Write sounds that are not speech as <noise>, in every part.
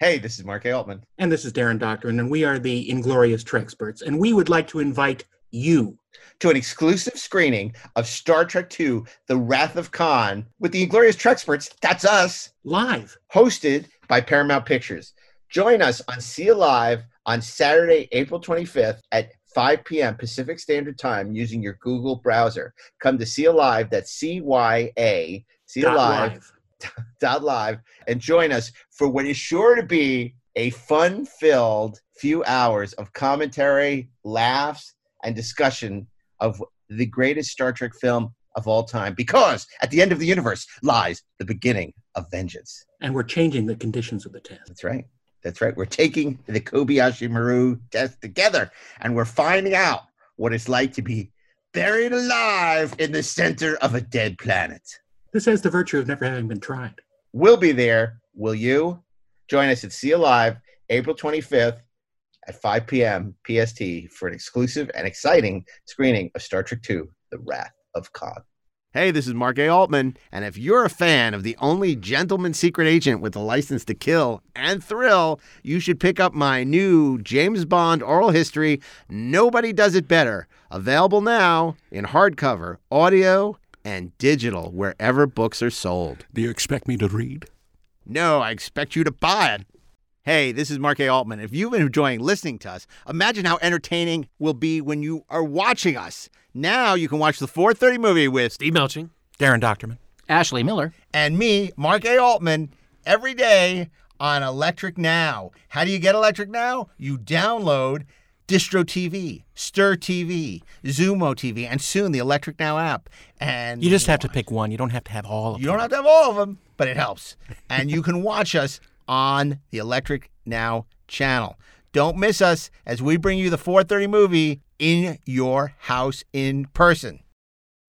Hey, this is Mark A. Altman. And this is Daren Dochterman, and we are the Inglorious Treksperts. And we would like to invite you to an exclusive screening of Star Trek II The Wrath of Khan with the Inglorious Treksperts. That's us. Live. Hosted by Paramount Pictures. Join us on See Live on Saturday, April 25th at 5 p.m. Pacific Standard Time using your Google browser. Come to See Live, that's C Y A, See Live dot live and join us for what is sure to be a fun filled few hours of commentary, laughs, and discussion of the greatest Star Trek film of all time. Because at the end of the universe lies the beginning of vengeance. And we're changing the conditions of the test. That's right. That's right. We're taking the Kobayashi Maru test together and we're finding out what it's like to be buried alive in the center of a dead planet. This has the virtue of never having been tried. We'll be there. Will you? Join us at See Alive, April 25th at 5 p.m. PST for an exclusive and exciting screening of Star Trek II The Wrath of Khan. Hey, this is Mark A. Altman, and if you're a fan of the only gentleman secret agent with a license to kill and thrill, you should pick up my new James Bond oral history, Nobody Does It Better, available now in hardcover, audio, and digital wherever books are sold. Do you expect me to read? No, I expect you to buy it. Hey, this is Mark A. Altman. If you've been enjoying listening to us, imagine how entertaining will be when you are watching us. Now you can watch the 430 movie with Steve Melching, Daren Dochterman, Ashley Miller, and me, Mark A. Altman, every day on Electric Now. How do you get Electric Now? You download Distro TV, Stir TV, Xumo TV, and soon the Electric Now app. And you just have to pick one. You don't have to have all of you them. don't have to have all of them, but it helps. and you can watch us on the Electric Now channel. Don't miss us as we bring you the 430 movie in your house in person.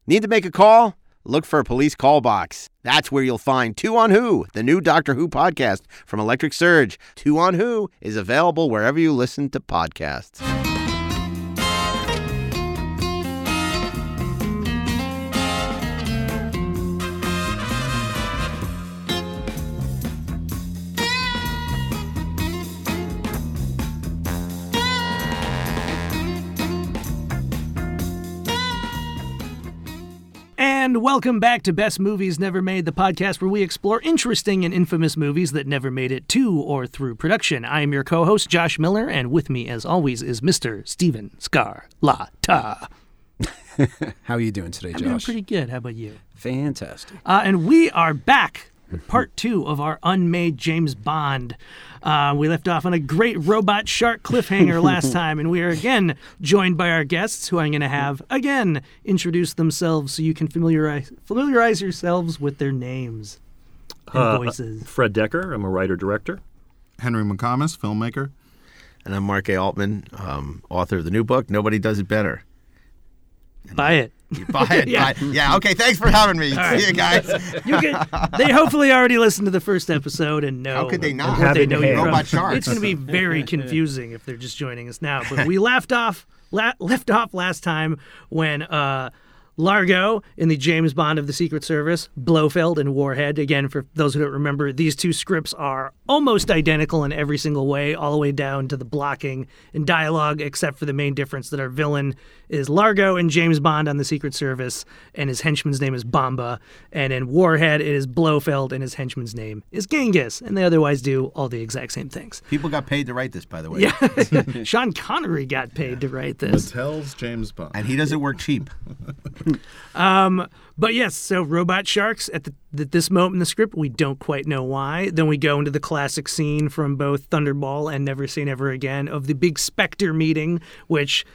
Need to make a call? Look for a police call box. That's where you'll find Two on Who, the new Doctor Who podcast from Electric Surge. Two on Who is available wherever you listen to podcasts. And welcome back to Best Movies Never Made, the podcast where we explore interesting and infamous movies that never made it to or through production. I am your co host, Josh Miller, and with me, as always, is Mr. Steven Scarlatta. <laughs> How are you doing today, Josh? I'm doing pretty good. How about you? Fantastic. Uh, and we are back part two of our unmade James Bond. Uh, we left off on a great robot shark cliffhanger last <laughs> time, and we are again joined by our guests, who I'm going to have again introduce themselves so you can familiarize familiarize yourselves with their names and Uh, voices. Fred Dekker. I'm a writer director. Henry McComas, filmmaker. And I'm Mark A. Altman, um, author of the new book, Nobody Does It Better. Buy it. You buy it. <laughs> Yeah. buy it. yeah. Okay. Thanks for having me. right. See you guys. <laughs> You can, they hopefully already listened to the first episode and know. How could they not? what they know you robot sharks. It's going to be very <laughs> confusing if they're just joining us now. But we left off la- left off last time when uh, Largo in the James Bond of the Secret Service, Blofeld and Warhead. Again, for those who don't remember, these two scripts are almost identical in every single way, all the way down to the blocking and dialogue, except for the main difference that our villain is Largo and James Bond on the Secret Service, and his henchman's name is Bomba. And in Warhead, it is Blofeld, and his henchman's name is Genghis. And they otherwise do all the exact same things. People got paid to write this, by the way. Yeah, <laughs> Sean Connery got paid to write this. Mattel's James Bond. And he doesn't work cheap. <laughs> Um, but yes, so robot sharks at, the, at this moment in the script, we don't quite know why. Then we go into the classic scene from both Thunderball and Never Say Never Again of the big Spectre meeting, which,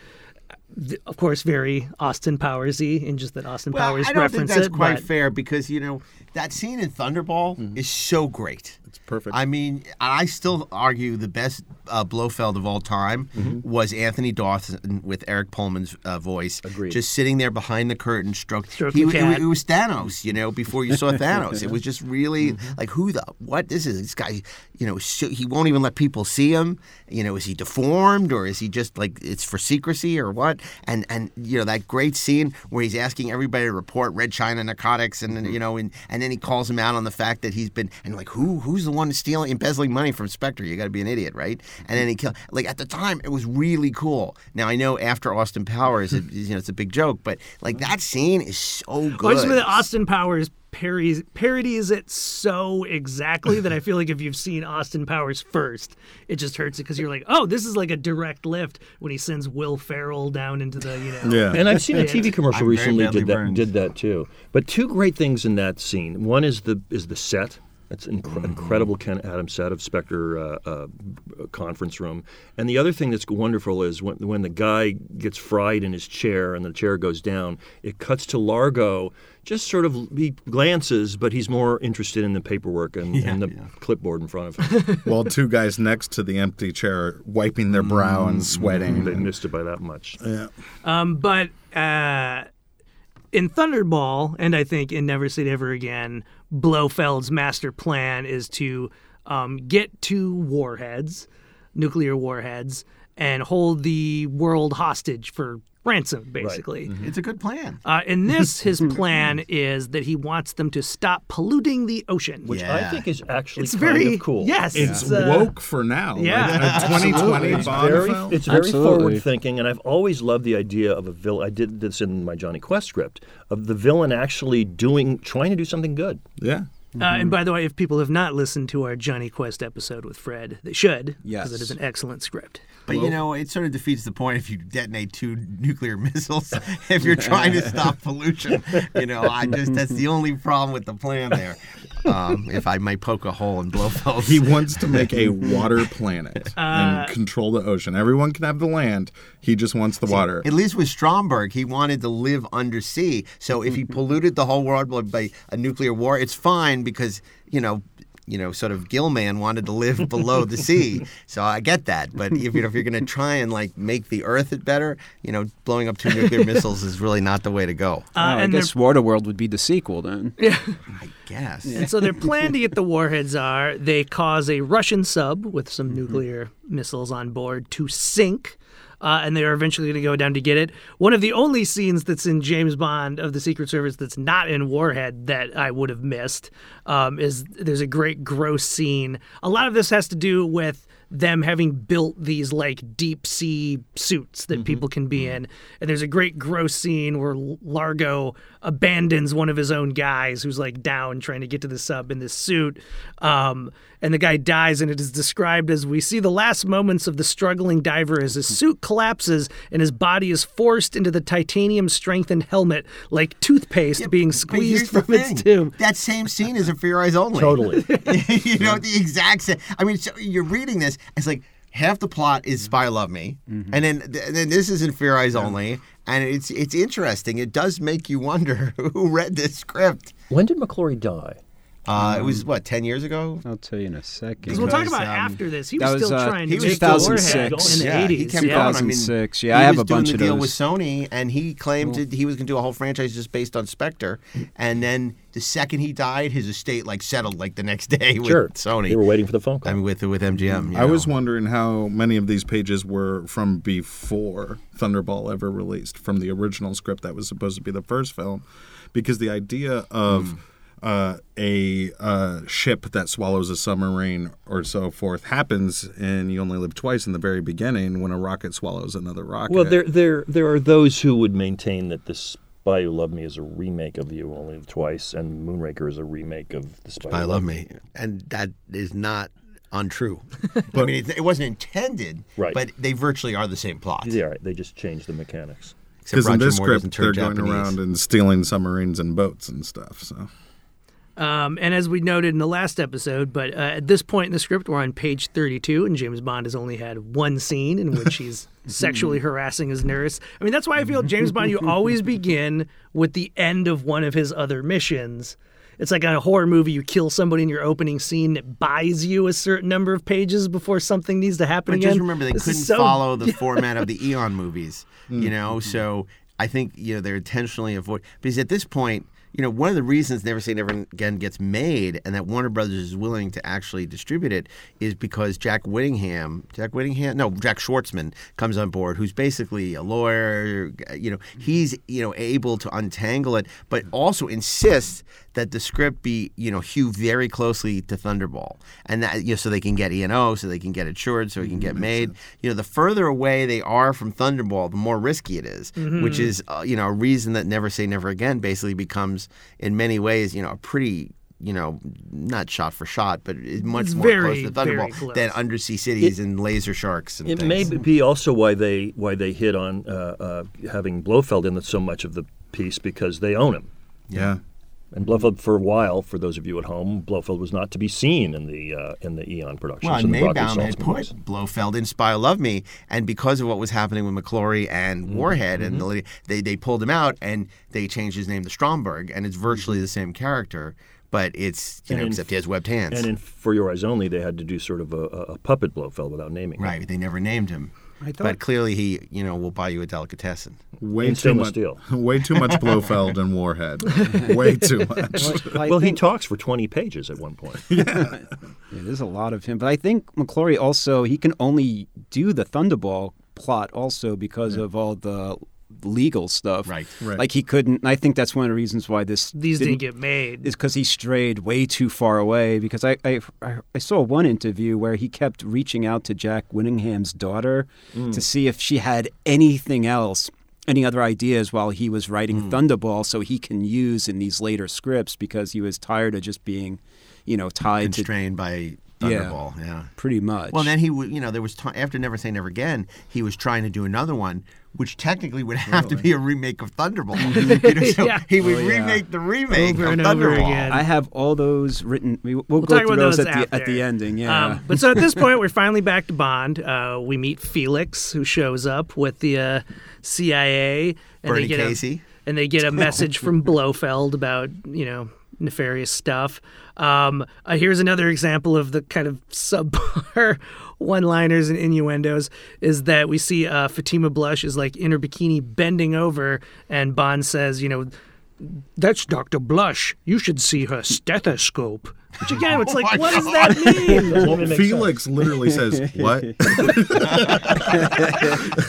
uh, of course, very Austin Powersy in just that Austin Well, Powers I don't reference think that's it. quite but fair because you know that scene in Thunderball mm-hmm. is so great. It's perfect. I mean, I still argue the best uh, Blofeld of all time was Anthony Dawson with Eric Pohlmann's uh, voice. Agreed. Just sitting there behind the curtain, stroke. Stroking he, cat. It, it was Thanos, you know, before you saw <laughs> Thanos. It was just really like, who the what? This is this guy. You know, so he won't even let people see him. You know, is he deformed or is he just like it's for secrecy or what? And and you know that great scene where he's asking everybody to report Red China narcotics and then, you know and and then he calls him out on the fact that he's been and like who who's the one stealing, embezzling money from Spectre. You got to be an idiot, right? And then mm-hmm. he killed. Like at the time, it was really cool. Now I know after Austin Powers, it, you know, it's a big joke, but like that scene is so Well, I good. just mean that Austin Powers parodies, parodies it so exactly that I feel like if you've seen Austin Powers first, it just hurts it because you're like, oh, this is like a direct lift when he sends Will Ferrell down into the, you know. Yeah. And I've seen a TV commercial I'm recently did that burned. did that too. But two great things in that scene. One is the is the set. It's an Mm-hmm. incredible Ken Adams set of Spectre uh, uh, conference room. And the other thing that's wonderful is when when the guy gets fried in his chair and the chair goes down, it cuts to Largo. Just sort of he glances, but he's more interested in the paperwork and, and the clipboard in front of him. <laughs> While two guys next to the empty chair wiping their brow and sweating. they missed it by that much. Yeah. Um, but uh, in Thunderball, and I think in Never Say Never Again, Blofeld's master plan is to um, get two warheads, nuclear warheads, and hold the world hostage for ransom, basically. it's a good plan. Uh, in <laughs> this, his plan is that he wants them to stop polluting the ocean. Which Yeah. I think is actually it's kind very of cool. Yes, It's uh, woke for now. yeah. Like <laughs> 2020 It's very, it's very forward thinking, and I've always loved the idea of a villain. I did this in my Johnny Quest script of the villain actually doing, trying to do something good. yeah. Uh, and by the way, if people have not listened to our Johnny Quest episode with Fred, they should, because it Yes. is an excellent script. But you know, it sort of defeats the point if you detonate two nuclear <laughs> missiles. if you're trying to stop pollution, you know, I just that's the only problem with the plan there. Um, if I might poke a hole in Blofeld's. He wants to make a water planet Uh, and control the ocean. Everyone can have the land. He just wants the water. At least with Stromberg, he wanted to live undersea. So if he <laughs> polluted the whole world by, by a nuclear war, it's fine because you know, you know, sort of Gilman wanted to live <laughs> below the sea. So I get that. But if, you know, if you're going to try and like make the Earth it better, you know, blowing up two nuclear <laughs> missiles is really not the way to go. Uh, Oh, I and guess Waterworld would be the sequel then. <laughs> Yeah. I guess. And so their plan to get the warheads are they cause a Russian sub with some nuclear missiles on board to sink. Uh, and they are eventually going to go down to get it. One of the only scenes that's in James Bond of the Secret Service that's not in Warhead that I would have missed um, is there's a great gross scene. A lot of this has to do with them having built these like deep sea suits that people can be in. And there's a great gross scene where Largo abandons one of his own guys who's like down trying to get to the sub in this suit. Um, and the guy dies, and it is described as we see the last moments of the struggling diver as his suit collapses and his body is forced into the titanium strengthened helmet like toothpaste being squeezed from its thing. tube. That same scene is in For Your Eyes Only. Totally. <laughs> you know, the exact same. I mean, so you're reading this, it's like half the plot is Spy Love Me, mm-hmm. and then and then this is in For Your Eyes Only, and it's it's interesting. It does make you wonder <laughs> who read this script. When did McClory die? Uh, it was what ten years ago. I'll tell you in a second. Because we'll talk about um, after this. He was was, still uh, trying he to was make the still- warhead 2006. in the Yeah, 80s. he kept yeah. going. I mean, Yeah, he I have was a bunch doing of the deal those. with Sony, and he claimed that he was going to do a whole franchise just based on Spectre. And then the second he died, his estate like settled like the next <laughs> day with Sure. Sony. They were waiting for the phone call. I mean, with with MGM. you I was wondering how many of these pages were from before Thunderball ever released, from the original script that was supposed to be the first film, because the idea of uh, a uh, ship that swallows a submarine or so forth happens, and you only live twice in the very beginning when a rocket swallows another rocket. Well, there, there, there are those who would maintain that the Spy Who Loved Me is a remake of You Only Live Twice, and Moonraker is a remake of The Spy. Who Loved love me, and that is not untrue. <laughs> I mean, it, it wasn't intended, Right. But they virtually are the same plot. Yeah, right. They just changed the mechanics. Because in this Moore script they're turn going Japanese. around and stealing submarines and boats and stuff. So Um, and as we noted in the last episode, but uh, at this point in the script, we're on page 32, and James Bond has only had one scene in which he's <laughs> sexually harassing his nurse. I mean, that's why I feel James Bond, you <laughs> always begin with the end of one of his other missions. It's like in a horror movie, you kill somebody in your opening scene that buys you a certain number of pages before something needs to happen But again. just remember, they This couldn't so- follow the <laughs> format of the Eon movies, you know. So I think you know they're intentionally avoid because at this point, you know, one of the reasons Never Say Never Again gets made and that Warner Brothers is willing to actually distribute it is because Jack Whittingham, Jack Whittingham, no, Jack Schwartzman comes on board, who's basically a lawyer. You know, he's you know able to untangle it, but also insists that the script be you know hew very closely to Thunderball, and that you know so they can get E and O, so they can get insured, so it can get made. You know, the further away they are from Thunderball, the more risky it is, which is uh, you know a reason that Never Say Never Again basically becomes in many ways you know a pretty. You know, not shot for shot, but much It's more very, close to very Thunderball close. than Undersea Cities and Laser Sharks. And It things. may be also why they why they hit on uh, uh, having Blofeld in so much of the piece because they own him. Yeah. And Blofeld, for a while, for those of you at home, Blofeld was not to be seen in the uh, in the Eon productions. Well, and in the Broccoli Maibaum had movies. put Blofeld in Spy Love Me, and because of what was happening with McClory and Mm-hmm. Warhead, and the, they they pulled him out and they changed his name to Stromberg, and it's virtually the same character, but it's you And know in- except he has webbed hands. And in For Your Eyes Only, they had to do sort of a, a puppet Blofeld without naming him. right, they never named him. I thought But clearly, he you know will buy you a delicatessen. Way In too much. steel. <laughs> Way too much Blofeld and Warhead. <laughs> Way too much. I Well, he talks for 20 pages at one point. Yeah, there's a lot of him, but I think McClory also he can only do the Thunderball plot also because of all the legal stuff. Right. Right. Like he couldn't. and I think that's one of the reasons why this These didn't get made. is because he strayed way too far away. Because I, I I I saw one interview where he kept reaching out to Jack Whittingham's daughter mm. to see if she had anything else. Any other ideas while he was writing mm. Thunderball, so he can use in these later scripts because he was tired of just being, you know, tied to Constrained by Thunderball. Yeah. pretty much. Well, then he would, you know, there was t- after Never Say Never Again, he was trying to do another one, which technically would have to be a remake of Thunderball. <laughs> You know, so Yeah. He would Oh, yeah. remake the remake Over of and over Thunderball. again. I have all those written. We, we'll, go talk through about those, those at the at the ending. Yeah. Um, but so at this point, we're finally back to Bond. Uh, we meet Felix, who shows up with the uh, CIA, and Bernie they get Casey. A, and they get a <laughs> message from Blofeld about you know nefarious stuff. Um, uh, here's another example of the kind of subpar one-liners and innuendos. Is that we see uh, Fatima Blush is like in her bikini bending over, and Bond says, you know. That's Dr. Blush. You should see her stethoscope. Which again, it's like, <laughs> what does that mean? Doesn't make Felix literally says, "What?" <laughs>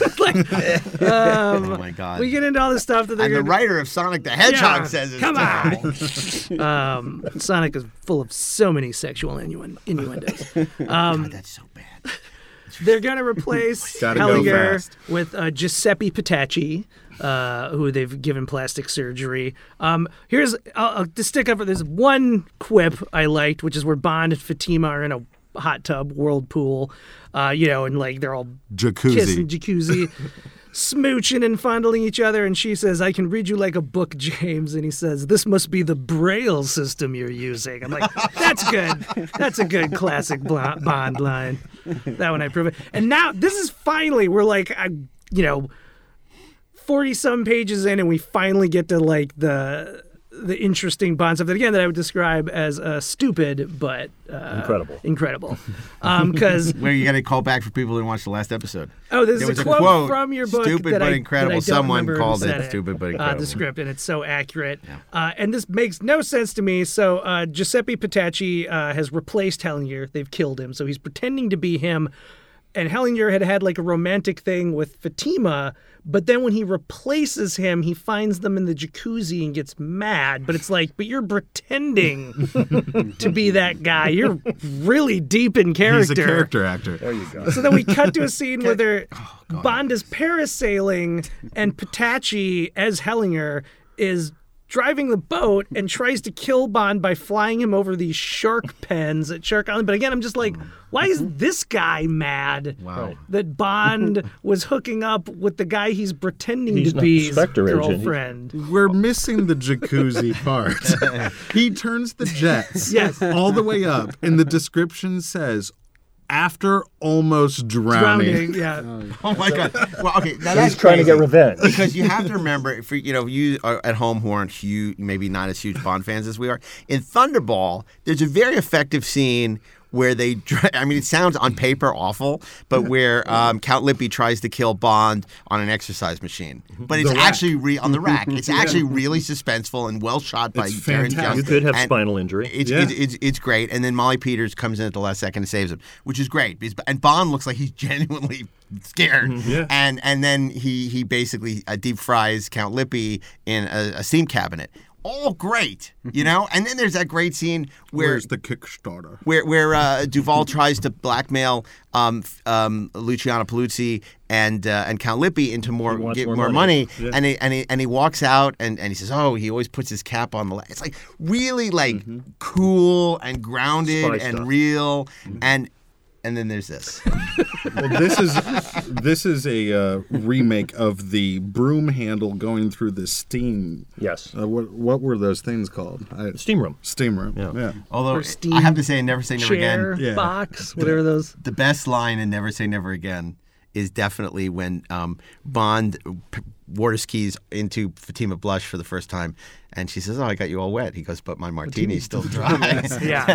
<laughs> <laughs> oh my God. We get into all this stuff that they're and the writer of Sonic the Hedgehog Yeah, says it's come terrible. <laughs> Um, Sonic is full of so many sexual innuen- innuendos. God, that's so bad. <laughs> They're gonna replace Gotta go with uh, Giuseppe Petacchi, uh, who they've given plastic surgery. Um, here's I'll, I'll just stick up. for this one quip I liked, which is where Bond and Fatima are in a hot tub whirlpool, uh, you know, and like they're all kissing Jacuzzi. jacuzzi. <laughs> Smooching and fondling each other, and she says, "I can read you like a book, <laughs> James." And he says, "This must be the Braille system you're using." I'm like, "That's good. That's a good classic Bond line." That one I prove it. And now this is finally we're like, I, you know, forty some pages in, and we finally get to like the the interesting Bond stuff that again that I would describe as uh, stupid but uh, Incredible. incredible. Because <laughs> Where you got to call back for people who didn't watch the last episode. Oh, this There is was a a quote, quote, from your book. stupid that but I, incredible. that I don't Someone remember who called said it stupid but Uh, the script, and it's so accurate. Uh, and this makes no sense to me. So uh, Giuseppe Petacchi uh, has replaced Hellinger. They've killed him, so he's pretending to be him. And Hellinger had had like a romantic thing with Fatima, but then when he replaces him, he finds them in the jacuzzi and gets mad. But it's like, but you're pretending <laughs> to be that guy. You're really deep in character. He's a character actor. There you go. So then we cut to a scene where they're oh, Bond is parasailing and Petacchi as Hellinger is driving the boat and tries to kill Bond by flying him over these shark <laughs> pens at Shark Island. But again, I'm just like, why is mm-hmm. this guy mad Wow. that Bond <laughs> was hooking up with the guy he's pretending He's to be his Spectre agent. Girlfriend? We're missing the jacuzzi <laughs> part. he turns the jets Yes. all the way up, and the description says, after almost drowning. Drowning, yeah. <laughs> Oh, oh my God. Well, okay. Now He's that's trying to get revenge. because you have to remember, if you know, you are at home who aren't huge, maybe not as huge Bond fans as we are. In Thunderball, there's a very effective scene where they, <laughs> I mean, it sounds on paper awful, but where um, Count Lippe tries to kill Bond on an exercise machine, but it's actually re- on the rack. <laughs> It's actually really suspenseful and well shot by It's Terence fantastic. Young. You could have And- spinal injury. it's, Yeah. it's, it's it's great, and then Molly Peters comes in at the last second and saves him, which is great. And Bond looks like he's <laughs> genuinely scared, Yeah. and and then he he basically uh, deep fries Count Lippe in a, a steam cabinet. All great, you know. And then there's that great scene where Where's the Kickstarter? where where uh, Duval tries to blackmail um, um, Luciana Paluzzi and uh, and Count Lippe into more get more more money. money, Yeah. and he and he and he walks out and, and he says, "Oh, he always puts his cap on the." La-. It's like really like cool and grounded Spy and stuff. real, and and then there's this. Well, this is this is a uh, remake of the broom handle going through the steam. Yes. Uh, what what were those things called? I, Steam room. steam room. Yeah. yeah. Although steam I have to say, Never Say Never Chair, Again. Yeah. box, whatever those. The best line in Never Say Never Again is definitely when um, Bond p- water skis into Fatima Blush for the first time, and she says, "Oh, I got you all wet." He goes, "But my martini's still <laughs> dry." Yeah.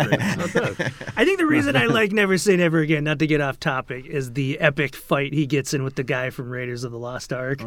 I think the reason I like Never Say Never Again, not to get off topic, is the epic fight he gets in with the guy from Raiders of the Lost Ark.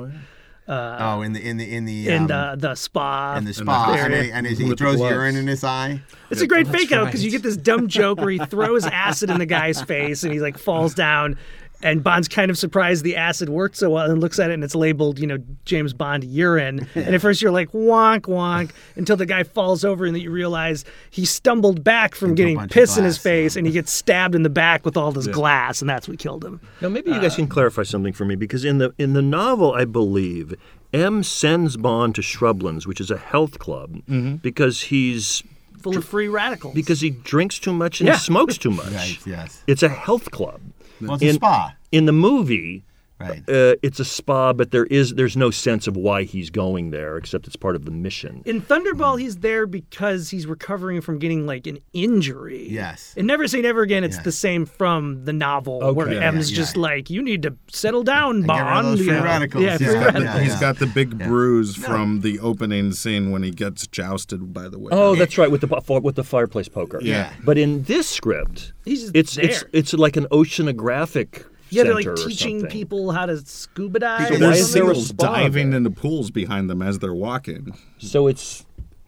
oh, in the in the in the in um, the, the spa. in the spa, and, area. he, and he, he throws gloves. urine in his eye. It's a great That's fake out because right. you get this dumb joke where he throws acid in the guy's face and he like falls down. And Bond's kind of surprised the acid worked so well and looks at it and it's labeled, you know, James Bond urine. And at first you're like, wonk, wonk, until the guy falls over and that you realize he stumbled back from Into getting bunch of piss in his glass, face and he gets stabbed in the back with all this glass and that's what killed him. Now maybe you guys uh, can clarify something for me because in the in the novel, I believe M sends Bond to Shrublands, which is a health club, mm-hmm. because he's Full of free radicals. because he drinks too much and Yeah. smokes too much. <laughs> Right. Yes. It's a health club. Well, it's a spa. In the movie, Right. uh, it's a spa, but there is there's no sense of why he's going there, except it's part of the mission. in Thunderball, he's there because he's recovering from getting like an injury. Yes. And Never Say Never Again, it's Yeah. the same from the novel where Okay. M's Yeah, just yeah. like, you need to settle down, get rid Bond. free radicals. Yeah, free radicals. He's got the big bruise from the opening scene when he gets jousted by the way. Oh, that's right, with the with the fireplace poker. Yeah. But in this script, He's it's there. it's it's like an oceanographic yeah, they're like teaching people how to scuba dive. So or why is there a spa diving there? into pools behind them as they're walking. So it's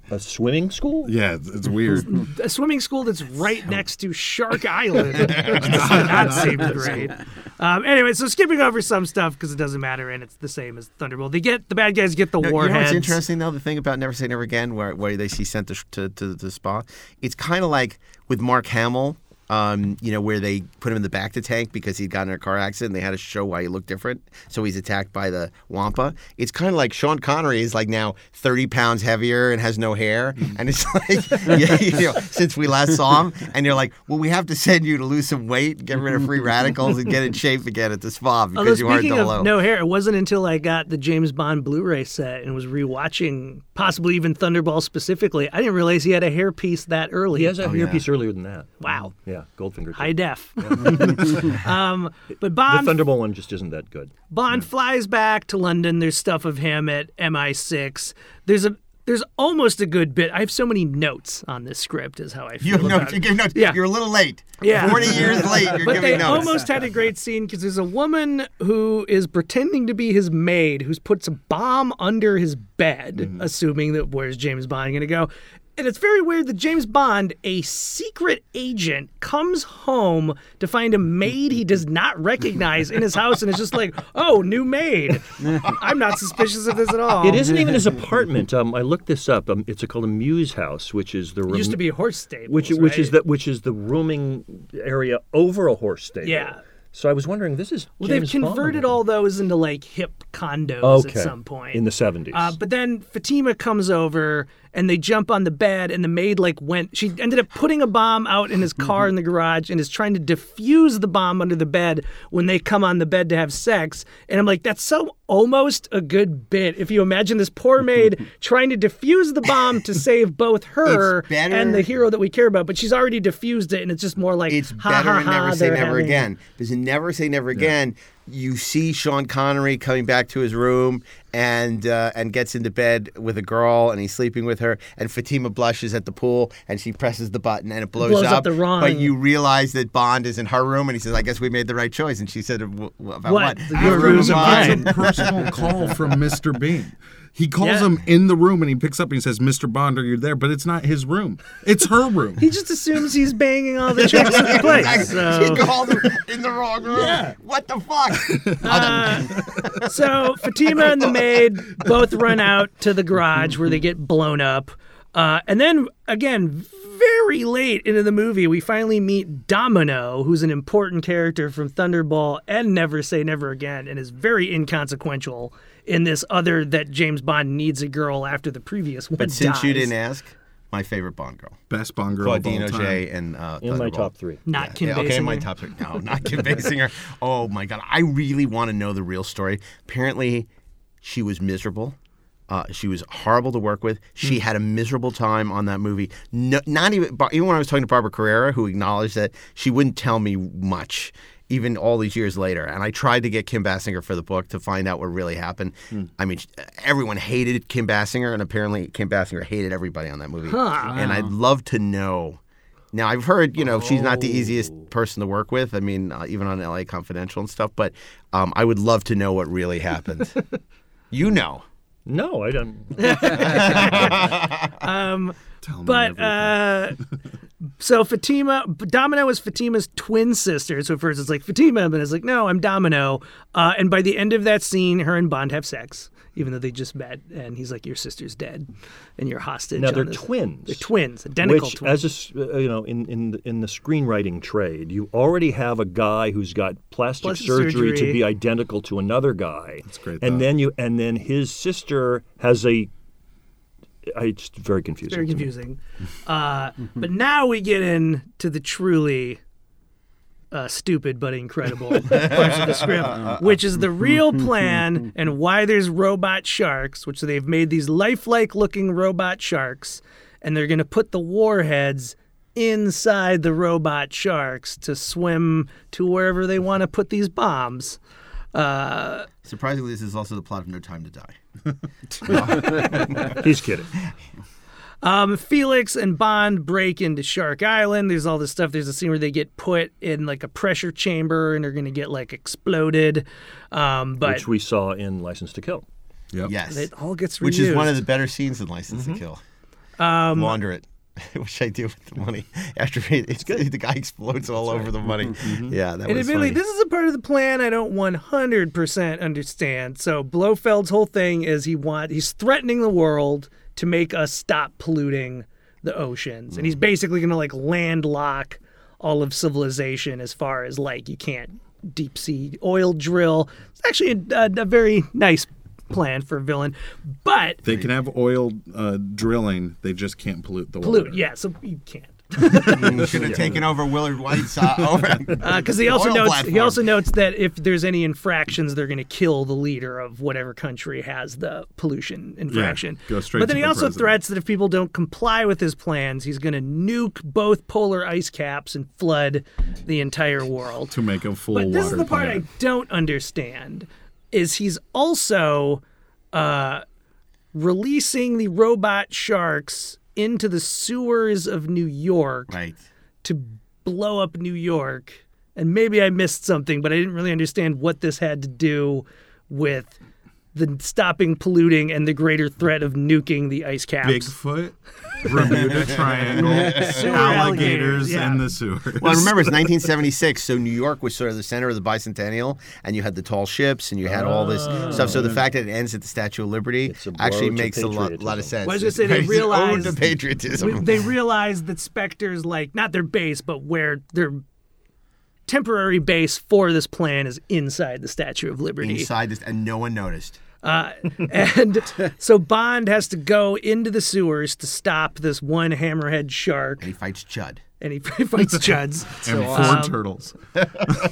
a swimming school. Yeah, it's, it's weird. <laughs> a swimming school that's right next to <laughs> Shark Island. <laughs> that seems great. Um, anyway, so skipping over some stuff because it doesn't matter and it's the same as Thunderbolt. They get the bad guys get the No, you know warheads. what's interesting though? The thing about Never Say Never Again, where where they see sent to to, to the spa, it's kind of like with Mark Hamill. Um, you know, where they put him in the back to tank because he'd gotten in a car accident. and They had to show why he looked different, so he's attacked by the Wampa. It's kind of like Sean Connery is like now thirty pounds heavier and has no hair, and it's <laughs> like yeah, you know, since we last saw him, and you're like, well, we have to send you to lose some weight, get rid of free radicals, and get in shape again at the spa Although because you are speaking of low. no hair, it wasn't until I got the James Bond Blu-ray set and was rewatching, possibly even Thunderball specifically, I didn't realize he had a hairpiece that early. He has a Oh, hairpiece earlier than that. Wow. Yeah, Goldfinger. high too. def. <laughs> um, but The Bond Thunderbolt one just isn't that good. Bond flies back to London. There's stuff of him at MI6. There's a there's almost a good bit. I have so many notes on this script. Is how I feel. You have about notes. it. You give notes. Yeah. You're a little late. Yeah. 40 years late. You're but they notes. almost had a great scene because there's a woman who is pretending to be his maid who puts a bomb under his bed, Mm-hmm. assuming that where's James Bond going to go? And it's very weird that James Bond, a secret agent, comes home to find a maid he does not recognize in his house and is just like, <laughs> oh, new maid. <laughs> I'm not suspicious of this at all. It isn't even his apartment. Um, I looked this up. Um, it's called a Mews House, which is the It used to be a horse stable. which which is the which is the rooming area over a horse stable. Yeah. So I was wondering, this is Well, James they've Bond. converted all those into like hip condos okay. at some point. in the seventies. Uh, but then Fatima comes over and they jump on the bed, and the maid like went. She ended up putting a bomb out in his mm-hmm. car in the garage and is trying to defuse the bomb under the bed when they come on the bed to have sex. And I'm like, that's so almost a good bit. If you imagine this poor maid <laughs> trying to defuse the bomb to save both <laughs> her better- and the hero that we care about, but she's already diffused it, and it's just more like It's ha, better ha, Never Say Never having- Again. Because Never Say Never Again, you see Sean Connery coming back to his room and uh, and gets into bed with a girl and he's sleeping with her and Fatima blushes at the pool and she presses the button and it blows, Blows up the wrong- But you realize that Bond is in her room and he says, "I guess we made the right choice." And she said, "W- w- "About What? what? Your your room room's of a mine." A personal call from Mr. Bean. He calls Yeah. him in the room and he picks up and he says, Mr. Bond, are you there? But it's not his room. It's her room. He just assumes he's banging all the chicks in <laughs> the place. Exactly. She So. called him in the wrong room. What the fuck? <laughs> So Fatima and the maid both run out to the garage where they get blown up. Uh, and then again, very late into the movie, we finally meet Domino, who's an important character from Thunderball and Never Say Never Again, and is very inconsequential in this. Other that James Bond needs a girl after the previous one. But since you didn't ask, my favorite Bond girl, Best Bond girl of all time. O'Jay and uh, In my top three. not Kim Yeah, okay, my top three. No, not Kim <laughs> Basinger. Oh my god, I really want to know the real story. Apparently, she was miserable. Uh, she was horrible to work with. She had a miserable time on that movie. No, not even even when I was talking to Barbara Carrera, who acknowledged that she wouldn't tell me much, even all these years later. And I tried to get Kim Basinger for the book to find out what really happened. I mean, everyone hated Kim Basinger, and apparently Kim Basinger hated everybody on that movie. And I'd love to know. Now I've heard, you know, she's not the easiest person to work with. I mean, uh, even on LA Confidential and stuff. But um, I would love to know what really happened. <laughs> you know, No, I don't. <laughs> <laughs> Tell me But uh, so Fatima, Domino is Fatima's twin sister. So at first it's like Fatima, but it's like, no, I'm Domino. Uh, and by the end of that scene, her and Bond have sex, even though they just met. And he's like, your sister's dead, and you're hostage. Now they're this- twins. They're twins, identical Which, twins. as a s- uh, you know, in in the- in the screenwriting trade, you already have a guy who's got plastic, Plastic surgery, surgery. to be identical to another guy. That's great, And though. then you and then his sister has a. I, it's very confusing. very to me. confusing. Uh, but now we get into the truly uh, stupid but incredible <laughs> parts of the script, which is the real plan <laughs> and why there's robot sharks, which they've made these lifelike looking robot sharks, and they're going to put the warheads inside the robot sharks to swim to wherever they want to put these bombs. Uh, surprisingly, this is also the plot of No Time to Die. <laughs> He's kidding. Um, Felix and Bond break into Shark Island. There's all this stuff. There's a scene where they get put in like a pressure chamber and they're going to get like exploded. Um, but which we saw in License to Kill. Yep. Yes, it all gets reused. which is one of the better scenes in License Mm-hmm. to Kill. Um, Launder it. <laughs> Which I do with the money <laughs> after it, it's <laughs> good. the guy explodes all over the money. Yeah, that And was admittedly, funny. this is a part of the plan I don't 100% understand. So Blofeld's whole thing is he want he's threatening the world to make us stop polluting the oceans, and he's Mm. basically going to like landlock all of civilization as far as like you can't deep sea oil drill. It's actually a, a, a very nice plan for a villain, but They can have oil uh, drilling. They just can't pollute the pollute. water. Yeah, so you can't. <laughs> should have taken over Willard Whyte's uh, <laughs> over. because he also oil notes he also notes that if there's any infractions, they're going to kill the leader of whatever country has the pollution infraction. go straight but then he the also president. threats that if people don't comply with his plans, he's going to nuke both polar ice caps and flood the entire world. To make a full But this is the part plant. I don't understand: is he's also uh, releasing the robot sharks into the sewers of New York right. to blow up New York. And maybe I missed something, but I didn't really understand what this had to do with the stopping polluting and the greater threat of nuking the ice caps. Bigfoot, Bermuda <laughs> Triangle, alligators, alligators yeah. in the sewers. Well, remember it's 1976, so New York was sort of the center of the bicentennial, and you had the tall ships, and you had all this oh. stuff. So the fact that it ends at the Statue of Liberty It's a blow actually makes a lot, lot of sense. Well, I was gonna say, they It's an ode realized- to patriotism. They realized that Spectre's like not their base, but where their temporary base for this plan is inside the Statue of Liberty. inside this, and no one noticed. Uh, <laughs> and so Bond has to go into the sewers to stop this one hammerhead shark, And he fights Chud. and he <laughs> fights Chuds. <laughs> and four um, turtles.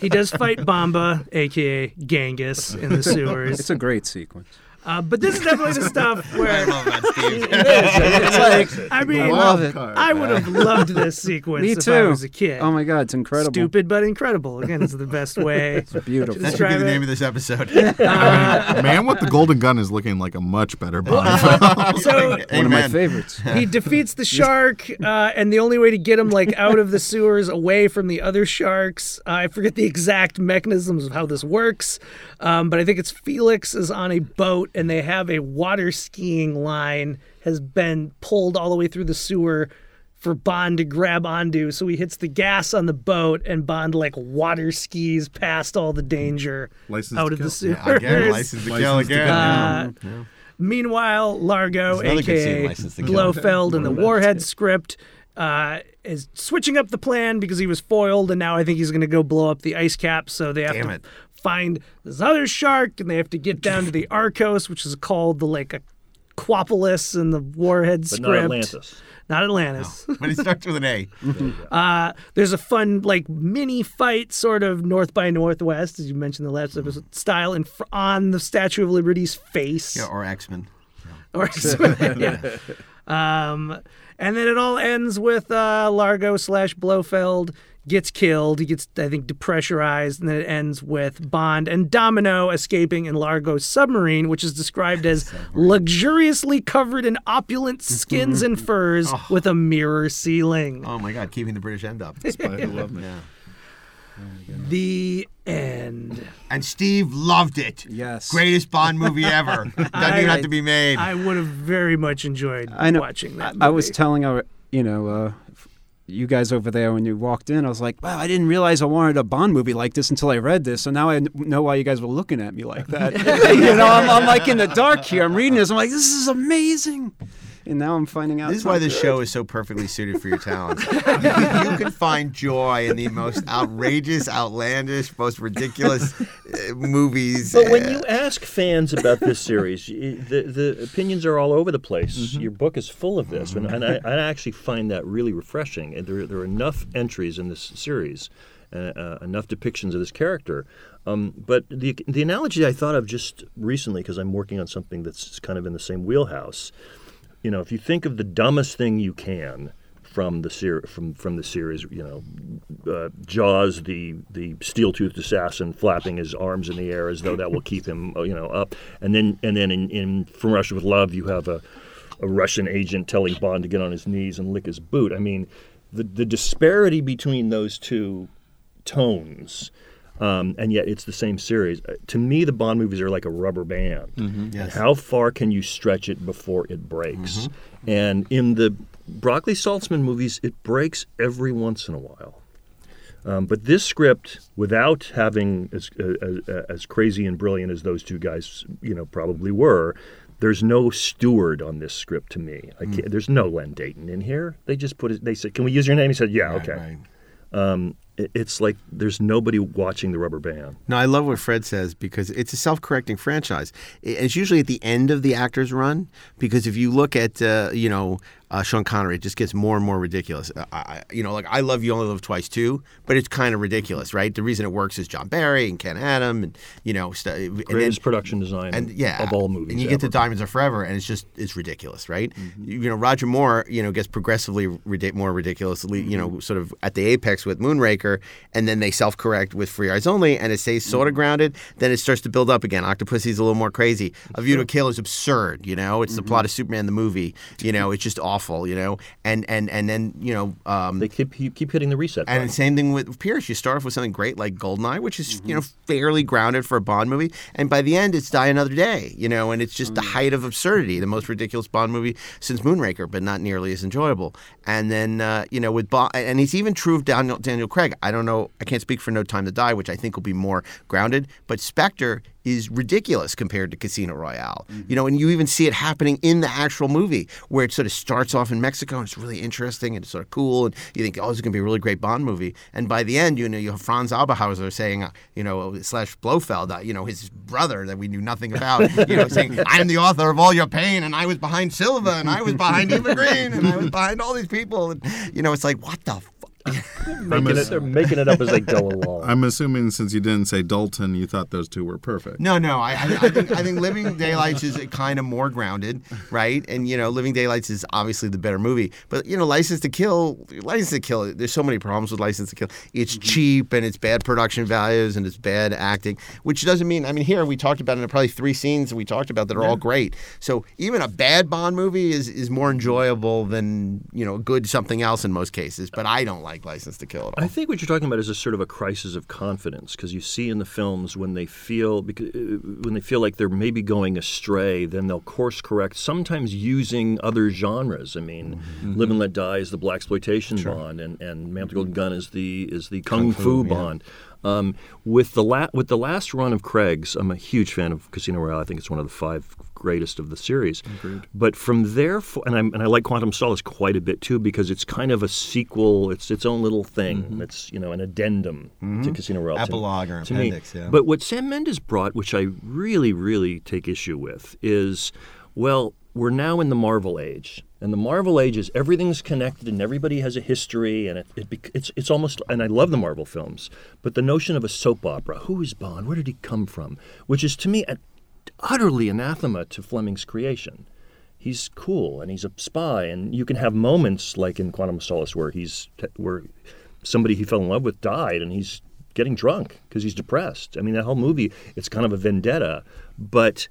He does fight Bomba, aka Genghis, in the sewers. It's a great sequence. Uh, but this is definitely the stuff <laughs> I where love that, Steve. <laughs> It's like I mean, I love it. I would have loved this <laughs> sequence Me if too. I was a kid. Oh my god, it's incredible. Stupid but incredible. Again, it's the best way. It's beautiful. That should be Describe the name of this episode. Man with the golden gun is looking like a much better Bond film. So One of my favorites. he defeats the shark, uh, and the only way to get him like out of the sewers, away from the other sharks, uh, I forget the exact mechanisms of how this works, um, but I think it's Felix is on a boat, and they have a water skiing line has been pulled all the way through the sewer for Bond to grab onto. So he hits the gas on the boat, and Bond like water skis past all the danger License out to of the Kill. sewer. Yeah, again, license to kill License to again. Kill. Uh, Meanwhile, Largo, There's another good scene in aka License. Blofeld, in the One of the Warhead best. script, uh, is switching up the plan because he was foiled, and now I think he's going to go blow up the ice cap. So they have Damn to it. Find this other shark, and they have to get down to the <laughs> Arcos, which is called the like Aquapolis in the Warhead But script. not Atlantis. Not Atlantis. But it starts with an A. <laughs> Uh, there's a fun like mini fight, sort of North by Northwest, as you mentioned the last episode, style, in fr- on the Statue of Liberty's face. Yeah, or X Men. <laughs> Or X Men. yeah. Um, and then it all ends with uh, Largo slash Blofeld gets killed. He gets, I think, depressurized, and then it ends with Bond and Domino escaping in Largo's submarine, which is described as luxuriously covered in opulent <laughs> skins and furs with a mirror ceiling. Oh my God, keeping the British end up. Spy Loved Me. Yeah. The end. And Steve loved it. Yes. Greatest Bond movie ever. <laughs> Doesn't even have to be made. I would have very much enjoyed I know. watching that. I, I was telling our, you know, uh, you guys over there when you walked in. I was like, wow, I didn't realize I wanted a Bond movie like this until I read this. So now I know why you guys were looking at me like that. <laughs> you know, I'm, I'm like in the dark here. I'm reading this. I'm like, this is amazing. And now I'm finding out. This is why not this good. show is so perfectly suited for your talents. <laughs> you, you can find joy in the most outrageous, outlandish, most ridiculous uh, movies. But when uh, you ask fans about this series, the, the opinions are all over the place. Mm-hmm. Your book is full of this, and, and I, I actually find that really refreshing. And there, there are enough entries in this series, uh, uh, enough depictions of this character. Um, but the the analogy I thought of just recently, because I'm working on something that's kind of in the same wheelhouse. You know, if you think of the dumbest thing you can from the ser- from from the series, you know, uh, Jaws, the the steel-toothed assassin, flapping his arms in the air as though that will keep him, uh, you know, up. And then and then in, in From Russia with Love, you have a a Russian agent telling Bond to get on his knees and lick his boot. I mean, the the disparity between those two tones. Um, and yet it's the same series. Uh, To me, the Bond movies are like a rubber band. And Yes. how far can you stretch it before it breaks? And in the Broccoli Saltzman movies, it breaks every once in a while. Um, but this script, without having as, uh, as, as crazy and brilliant as those two guys, you know, probably were, there's no steward on this script to me. I can't, There's no Len Deighton in here. They just put it. They said, "Can we use your name?" He said, "Yeah, Right, okay." right. Um, it- it's like there's nobody watching the rubber band. No, I love what Fred says because it's a self-correcting franchise. It's usually at the end of the actor's run because if you look at uh, you know uh, Sean Connery, it just gets more and more ridiculous. Uh, I, I- you know, like I love You Only Live Twice too, but it's kind of ridiculous, right? The reason it works is John Barry and Ken Adam, and you know, st- Greatest production design and yeah, of all movies. And you get to. Diamonds Are Forever, and it's just it's ridiculous, right? Mm-hmm. You, know, Roger Moore, you know, gets progressively more ridiculously, you Mm-hmm. know, sort of at the apex with Moonraker, and then they self-correct with Free Eyes Only, and it stays sort of Mm-hmm. grounded. Then it starts to build up again. Octopussy's a little more crazy. A View to Kill is absurd, you know. It's the Mm-hmm. plot of Superman the movie, you <laughs> know. It's just awful, you know. And and and then you know. Um, They keep keep keep hitting the reset button. and same thing with Pierce. You start off with something great like Goldeneye, which is Mm-hmm. you know fairly grounded for a Bond movie, and by the end it's Die Another Day. You know, and it's just the Mm. height of absurdity, the most ridiculous Bond movie since Moonraker, but not nearly as enjoyable. And then uh, you know with Bond, and he's even true of Daniel Daniel Craig. I don't know, I can't speak for No Time to Die, which I think will be more grounded, but Spectre is ridiculous compared to Casino Royale. Mm-hmm. You know, and you even see it happening in the actual movie where it sort of starts off in Mexico and it's really interesting and it's sort of cool and you think, oh, this is going to be a really great Bond movie. And by the end, you know, you have Franz Oberhauser saying, uh, you know, slash Blofeld, uh, you know, his brother that we knew nothing about, <laughs> you know, saying, I'm the author of all your pain and I was behind Silva and I was behind Eva Green and I was behind all these people. And, you know, it's like, what the fuck? making it, they're making it up as they go <laughs> along. I'm assuming since you didn't say Dalton, you thought those two were perfect. No, no. I, I, I think I think Living Daylights is kind of more grounded, right? And you know, Living Daylights is obviously the better movie. But you know, License to Kill, License to Kill. There's so many problems with License to Kill. It's mm-hmm. cheap and it's bad production values and it's bad acting, which doesn't mean. I mean, here we talked about it. Probably three scenes we talked about that are all great. So even a bad Bond movie is is more enjoyable than you know a good something else in most cases. But I don't like License to Kill at all. I think what you're talking about is a sort of a crisis of confidence because you see in the films when they feel because, uh, when they feel like they're maybe going astray, then they'll course correct. Sometimes using other genres. I mean, Live and Let Die is the black exploitation Bond, and and Man with the Golden Gun is the is the kung, fu, Bond. Um, with the la- with the last run of Craig's, I'm a huge fan of Casino Royale. I think it's one of the five greatest of the series. But from there, fo- and, I'm, and I like Quantum Solace quite a bit too because it's kind of a sequel. It's its own little thing. It's you know an addendum to Casino Royale. Epilogue or to me. appendix, yeah. But what Sam Mendes brought, which I really, really take issue with, is well, we're now in the Marvel age, and the Marvel age is everything's connected and everybody has a history, and it, it it's it's almost. And I love the Marvel films, but the notion of a soap opera, who is Bond? Where did he come from? Which is to me a, utterly anathema to Fleming's creation. He's cool and he's a spy, and you can have moments like in Quantum of Solace where he's where somebody he fell in love with died, and he's getting drunk because he's depressed. I mean, that whole movie it's kind of a vendetta, but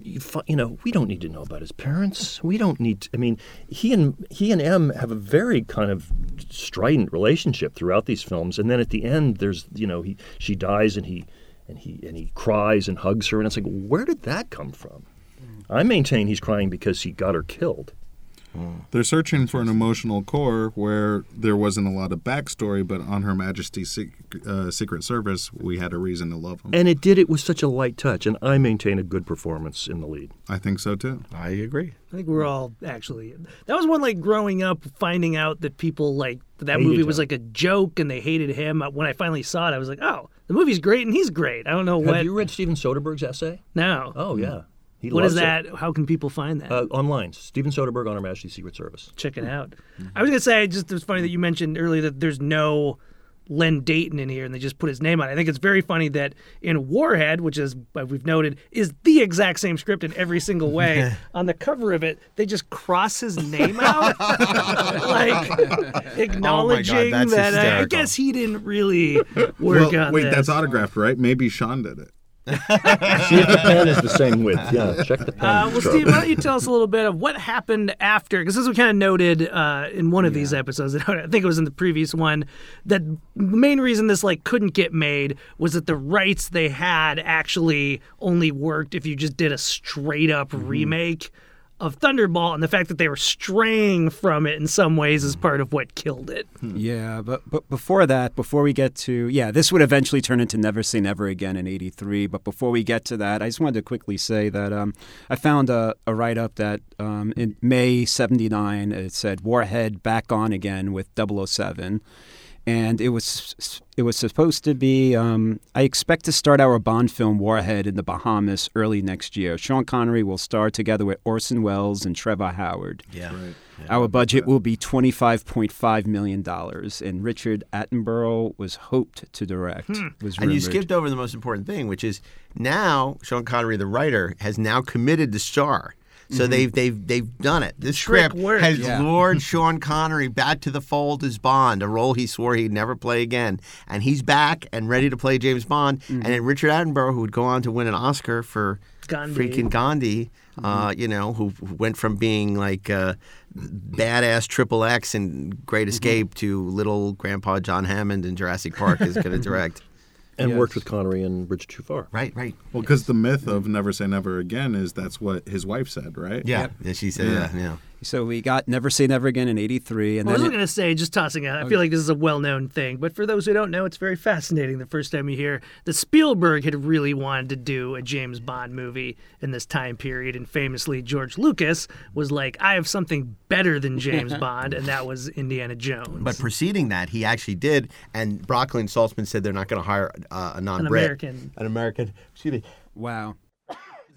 you, you know we don't need to know about his parents. We don't need. To, I mean, he and he and M have a very kind of strident relationship throughout these films, and then at the end, there's you know he she dies and he and he and he cries and hugs her, and it's like where did that come from? I maintain he's crying because he got her killed. They're searching for an emotional core where there wasn't a lot of backstory, but on Her Majesty's sec- uh, Secret Service, we had a reason to love him. And it did it with such a light touch, and I maintain a good performance in the lead. I think so too. I agree. I think we're all actually. That was one like growing up, finding out that people like that Hated movie was him. like a joke and they hated him. When I finally saw it, I was like, oh, the movie's great and he's great. I don't know what. Have you read Steven Soderbergh's essay? no. Oh yeah, he what is loves it. that? How can people find that? Uh, online, Steven Soderbergh on Her Majesty's Secret Service. Check it out. I was gonna say, just it was funny that you mentioned earlier that there's no Len Deighton in here, and they just put his name on. it. I think it's very funny that in Warhead, which is we've noted is the exact same script in every single way. <laughs> on the cover of it, they just cross his name out, <laughs> like acknowledging oh that's that. Uh, I guess he didn't really work Well, on wait, this. that's autographed, right? Maybe Sean did it. <laughs> See if the pen is the same width. Yeah, check the pen. Uh, well, stroke. Steve, why don't you tell us a little bit of what happened after? Because this we kind of noted uh, in one of these episodes. <laughs> I think it was in the previous one. That the main reason this like couldn't get made was that the rights they had actually only worked if you just did a straight up Mm-hmm. remake of Thunderball, and the fact that they were straying from it in some ways is part of what killed it. Yeah, but but before that, before we get to yeah, this would eventually turn into Never Say Never Again in '83. But before we get to that, I just wanted to quickly say that um, I found a, a write up that um, in May '79 it said Warhead back on again with 007. And it was it was supposed to be. Um, I expect to start our Bond film Warhead in the Bahamas early next year. Sean Connery will star together with Orson Welles and Trevor Howard. Yeah. Our budget will be $25.5 million, and Richard Attenborough was hoped to direct. Was And you skipped over the most important thing, which is now Sean Connery, the writer, has now committed to star. So they've they've they've done it. This script has Yeah. lured <laughs> Sean Connery back to the fold as Bond, a role he swore he'd never play again, and he's back and ready to play James Bond. And then Richard Attenborough, who would go on to win an Oscar for Gandhi. freaking Gandhi, uh, you know, who who went from being like uh, badass Triple X and Great Escape to little Grandpa John Hammond in Jurassic Park is going <laughs> to direct. And Yes. worked with Connery and Bridge Too Far. Right, right. Well, because the myth of never say never again is that's what his wife said, right? Yeah, yeah she said that. Yeah. So we got Never Say Never Again in 83. And Well, I was going to say, just tossing it out, I feel like this is a well known thing, but for those who don't know, it's very fascinating the first time you hear that Spielberg had really wanted to do a James Bond movie in this time period. And famously, George Lucas was like, I have something better than James <laughs> Bond, and that was Indiana Jones. But preceding that, he actually did, and Broccoli and Saltzman said they're not going to hire uh, a non-Brit, American. an American, excuse me, wow.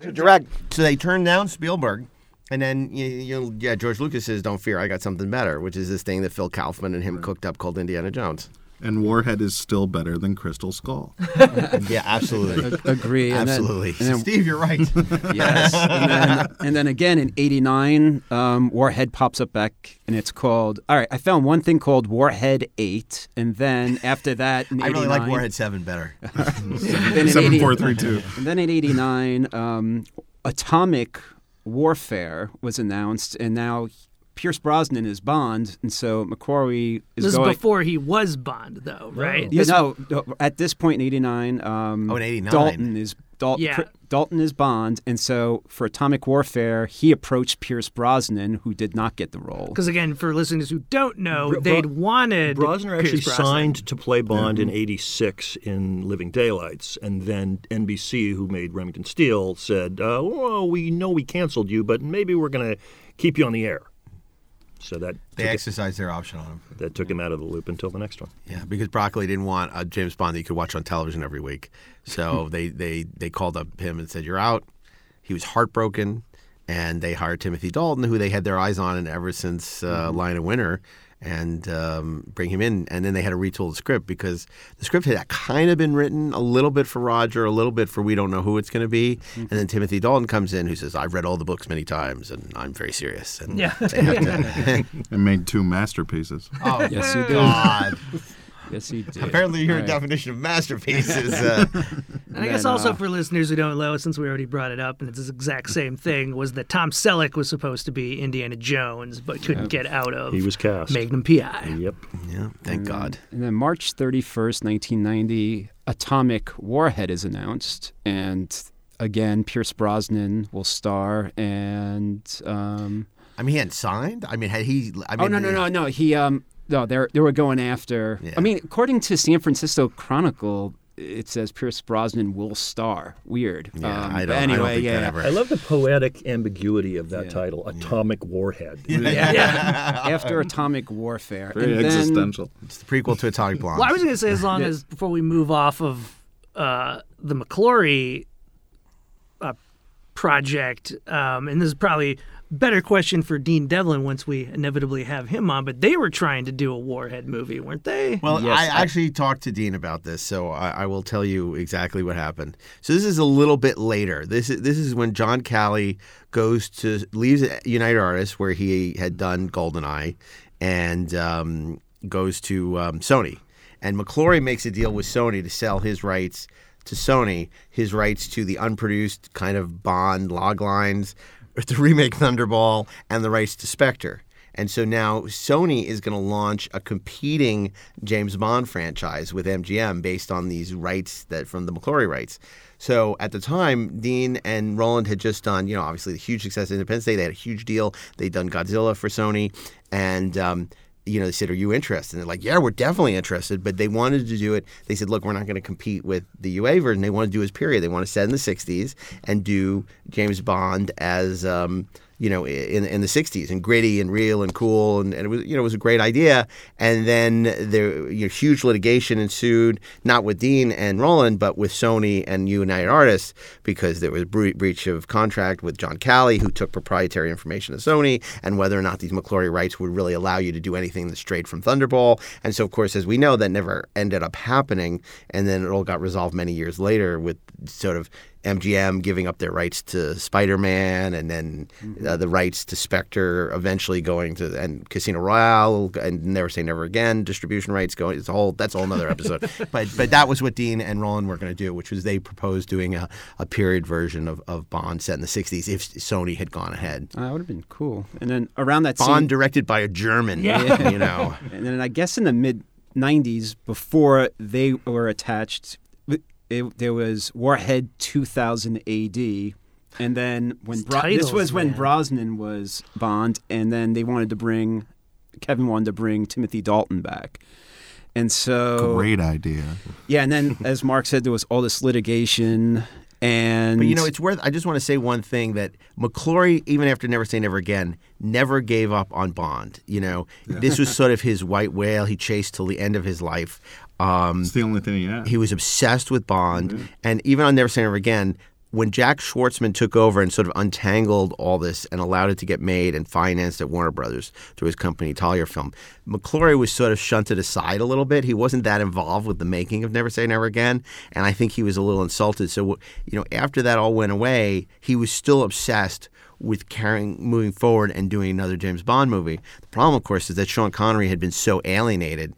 to direct. So they turned down Spielberg, and then you, you, yeah, George Lucas says, "Don't fear, I got something better," which is this thing that Phil Kaufman and him cooked up called Indiana Jones. And Warhead is still better than Crystal Skull. <laughs> yeah, absolutely, Agree. And then- absolutely. and then- Steve, you're right. <laughs> yes. And then, and then again in 89, um, Warhead pops up back and it's called, all right, I found one thing called Warhead 8. And then after that, in <laughs> I really like Warhead Seven better. then in Seven 80 four three two. And then in 89, um, Atomic Warfare was announced, and now Pierce Brosnan is Bond, and so McQuarrie is This going. is before he was Bond, though, right? Yeah, no, no, at this point in '89, um, Oh, in 89. Dalton is Dal- Yeah. Cr- Dalton is Bond, and so for Atomic Warfare, he approached Pierce Brosnan, who did not get the role. Because again, for listeners who don't know, Bro- they'd wanted Brosnan Pierce actually Brosnan. signed to play Bond in '86 in Living Daylights, and then NBC, who made Remington Steele, said, uh, "Well, we know we canceled you, but maybe we're going to keep you on the air." So that They it- exercised their option on him. that took him out of the loop until the next one. Yeah, because Broccoli didn't want a James Bond that you could watch on television every week. So <laughs> they, they, they called up him and said, You're out. He was heartbroken. And they hired Timothy Dalton, who they had their eyes on and ever since uh, Lion of Winter, and um, bring him in. And then they had to retool the script because the script had kind of been written a little bit for Roger, a little bit for we don't know who it's going to be. And then Timothy Dalton comes in, who says, I've read all the books many times and I'm very serious. And Yeah. they have to, <laughs> <laughs> and made two masterpieces. oh, Yes, he did. God. Yes, he did. Apparently, your All right. definition of masterpiece is. <laughs> Uh, And I guess then, also uh, for listeners who don't know, since we already brought it up, and it's the exact same thing, was that Tom Selleck was supposed to be Indiana Jones, but couldn't get out of He was cast. Magnum PI. Yep. yeah, thank God. And then March 31st, 1990, Atomic Warhead is announced. And again, Pierce Brosnan will star. And. Um, I mean, he hadn't signed. I mean, had he? I mean, oh, no, no, no, no. He. Um, no, they they were going after. Yeah. I mean, according to San Francisco Chronicle, it says Pierce Brosnan will star. Weird. Yeah, Um, I don't. Anyway, I don't think yeah. that ever. I love the poetic ambiguity of that Yeah. title, Atomic Warhead. <laughs> Yeah. <laughs> After Atomic Warfare. Very and then, existential. It's the prequel to Atomic Blonde. Well, I was going to say, as long as before we move off of uh, the McClory uh, project, um, and this is probably a better question for Dean Devlin once we inevitably have him on, but they were trying to do a Warhead movie, weren't they? Well, Yes, I I- actually talked to Dean about this, so I, I will tell you exactly what happened. So this is a little bit later. This is this is when John Calley goes to leaves United Artists, where he had done Goldeneye, and um, goes to um, Sony. And McClory makes a deal with Sony to sell his rights to Sony, his rights to the unproduced kind of Bond log lines, to remake Thunderball, and the rights to Spectre. And so now Sony is going to launch a competing James Bond franchise with MGM based on these rights that from the McClory rights. So at the time, Dean and Roland had just done, you know, obviously the huge success of Independence Day. They had a huge deal. They'd done Godzilla for Sony, and um, you know, they said, "Are you interested?" And they're like, "Yeah, we're definitely interested." But they wanted to do it. They said, "Look, we're not going to compete with the UA version. They want to do his period. They want to set in the '60s and do James Bond as." Um, you know, in in the '60s, and gritty and real and cool, and, and it was you know it was a great idea. And then there, you know, huge litigation ensued, not with Dean and Roland, but with Sony and United Artists, because there was bre- breach of contract with John Calley, who took proprietary information to Sony, and whether or not these McClory rights would really allow you to do anything that's straight from Thunderball. And so, of course, as we know, that never ended up happening, and then it all got resolved many years later with sort of MGM giving up their rights to Spider-Man, and then uh, the rights to Spectre eventually going to and Casino Royale and Never Say Never Again distribution rights going. It's a whole that's a whole other episode. <laughs> but but that was what Dean and Roland were going to do, which was they proposed doing a, a period version of, of Bond set in the '60s if Sony had gone ahead. Uh, that would have been cool. And then around that Bond same directed by a German, Yeah. you know. <laughs> And then I guess in the mid 90s, before they were attached, it, there was Warhead 2000 AD. And then when These Bro- this titles, was when. Brosnan was Bond, and then they wanted to bring Kevin wanted to bring Timothy Dalton back, and so Great idea. yeah. And then as Mark said, there was all this litigation, and But you know, it's worth. I just want to say one thing that McClory, even after Never Say Never Again, never gave up on Bond. You know, this was sort of his white whale. He chased till the end of his life. Um, It's the only thing he had. he was obsessed with Bond, and even on Never Say Never Again, when Jack Schwartzman took over and sort of untangled all this and allowed it to get made and financed at Warner Brothers through his company Taliafilm, McClory was sort of shunted aside a little bit. He wasn't that involved with the making of Never Say Never Again, and I think he was a little insulted. So, you know, after that all went away, he was still obsessed with carrying moving forward and doing another James Bond movie. The problem, of course, is that Sean Connery had been so alienated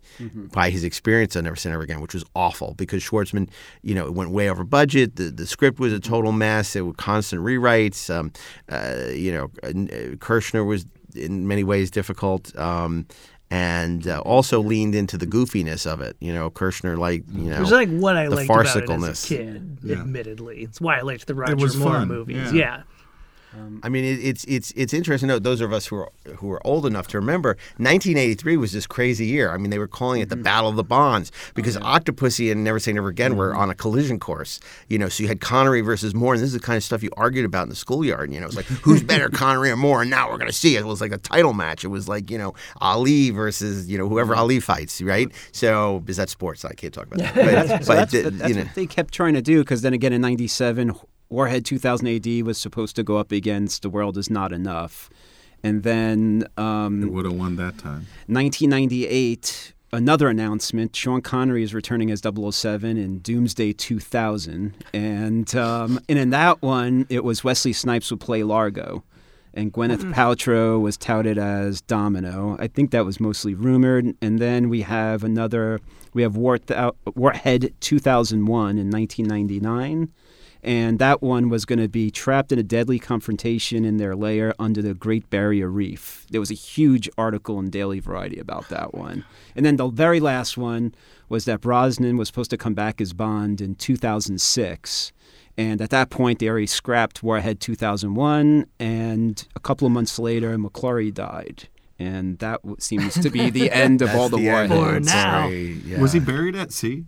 by his experience on Never Say Never Again, which was awful because Schwartzman, you know, it went way over budget. The the script was a total mess. It was constant rewrites. Um, uh, you know, uh, Kershner was in many ways difficult. Um, and uh, also leaned into the goofiness of it, you know. Kershner, like you know, Which is like what I the liked about it as a kid. Yeah. Admittedly, it's why I liked the Roger was Moore fun, movies. yeah. Yeah. Um, I mean, it, it's it's it's interesting. to note those of us who are who are old enough to remember, 1983 was this crazy year. I mean, they were calling it the mm-hmm. Battle of the Bonds because oh, Octopussy and Never Say Never Again were mm-hmm. on a collision course. You know, so you had Connery versus Moore, and this is the kind of stuff you argued about in the schoolyard. You know, it's like who's better, <laughs> Connery or Moore? And now we're going to see it. It was like a title match. It was like you know Ali versus you know whoever mm-hmm. Ali fights, right? So is that sports? I can't talk about that. <laughs> But, So but, that's, uh, that's you know. what they kept trying to do because then again in 97 warhead 2000 ad was supposed to go up against the world is not enough and then um, It would have won that time. 1998 another announcement sean connery is returning as 007 in doomsday 2000 and um, and in that one it was wesley snipes would play largo and Gwyneth Paltrow was touted as Domino. I think that was mostly rumored. And then we have another, we have War Thou- Warhead 2001 in 1999. And that one was going to be trapped in a deadly confrontation in their lair under the Great Barrier Reef. There was a huge article in Daily Variety about that one. And then the very last one was that Brosnan was supposed to come back as Bond in 2006. And at that point, they already scrapped Warhead 2001. And a couple of months later, McClory died. And that seems to be <laughs> the end of all the, the end. For warheads. now. Sorry, yeah. Was he buried at sea?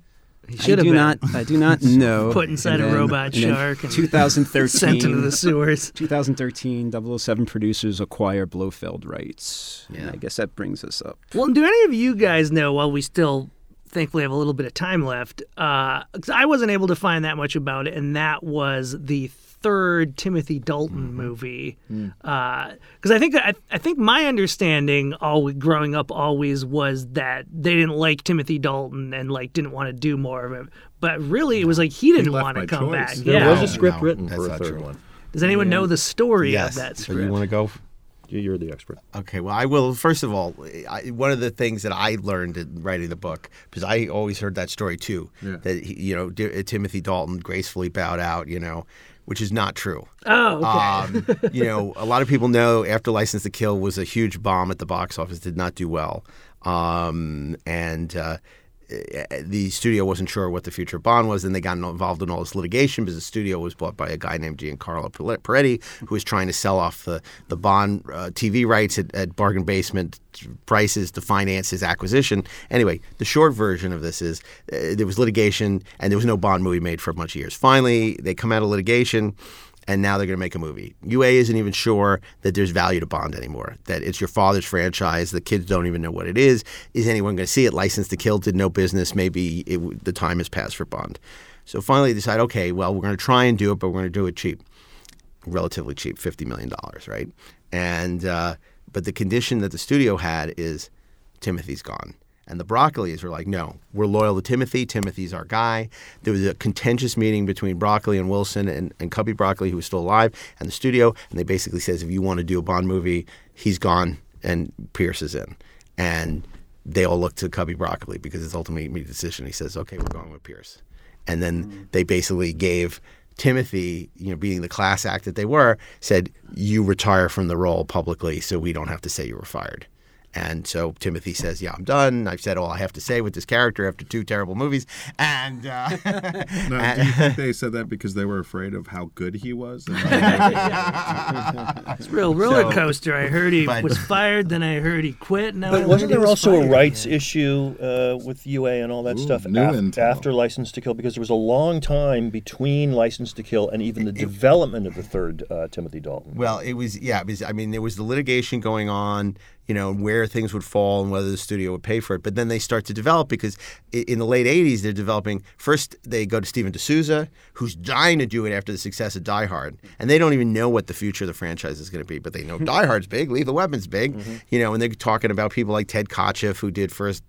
He I should have do been not. I do not <laughs> know. put inside And a robot and shark and <laughs> 2013. sent into the sewers. 2013, 007 producers acquire Blofeld rights. And Yeah. I guess that brings us up. Well, do any of you guys know, while we still thankfully have a little bit of time left, uh, 'cause I wasn't able to find that much about it, and that was the third Timothy Dalton Mm-hmm. movie. Mm. Because I think I, I think my understanding, all growing up, always was that they didn't like Timothy Dalton and like didn't want to do more of it. But really, it was like he didn't left want to come choice. back. There yeah. was a script No, written that's for a not third true. one. Does anyone know the story yes. of that So you want to go? You- You're the expert. Okay, well, I will. First of all, I, one of the things that I learned in writing the book, because I always heard that story too, Yeah. that he, you know D- Timothy Dalton gracefully bowed out, you know, which is not true. oh, okay. Um, <laughs> you know, a lot of people know after License to Kill was a huge bomb at the box office, did not do well, um, and. Uh, the studio wasn't sure what the future of Bond was, and they got involved in all this litigation because the studio was bought by a guy named Giancarlo Parretti, who was trying to sell off the the Bond uh, TV rights at, at bargain basement prices to finance his acquisition. Anyway, the short version of this is uh, there was litigation, and there was no Bond movie made for a bunch of years. Finally, they come out of litigation and now they're going to make a movie. UA isn't even sure that there's value to Bond anymore. That it's your father's franchise. The kids don't even know what it is. Is anyone going to see it? License to Kill did no business. Maybe it, the time has passed for Bond. So finally, they decide, okay, well, we're going to try and do it, but we're going to do it cheap, relatively cheap, fifty million dollars, right? And uh, but the condition that the studio had is Timothy's gone. And the Broccolis were like, no, we're loyal to Timothy. Timothy's our guy. There was a contentious meeting between Broccoli and Wilson and, and Cubby Broccoli, who was still alive, and the studio. And they basically says, if you want to do a Bond movie, he's gone and Pierce is in. And they all look to Cubby Broccoli because it's ultimately a decision. He says, okay, we're going with Pierce. And then mm. they basically gave Timothy, you know, being the class act that they were, said, you retire from the role publicly so we don't have to say you were fired. And so Timothy says, "Yeah, I'm done. I've said all I have to say with this character after two terrible movies." And uh, Now, <laughs> do you think they said that because they were afraid of how good he was? <laughs> It's a real roller coaster. I heard he but- was fired, then I heard he quit. Now I But heard wasn't there was also a fired. rights issue uh, with UA and all that Ooh, stuff new af- after License to Kill? Because there was a long time between License to Kill and even the development of the third uh, Timothy Dalton. well, it was yeah. It was, I mean, there was the litigation going on, you know, where things would fall and whether the studio would pay for it. But then they start to develop because in the late '80s they're developing. First, they go to Steven de Souza, who's dying to do it after the success of Die Hard, and they don't even know what the future of the franchise is going to be. But they know <laughs> Die Hard's big, Lethal Weapon's big, you know, and they're talking about people like Ted Kotcheff, who did first.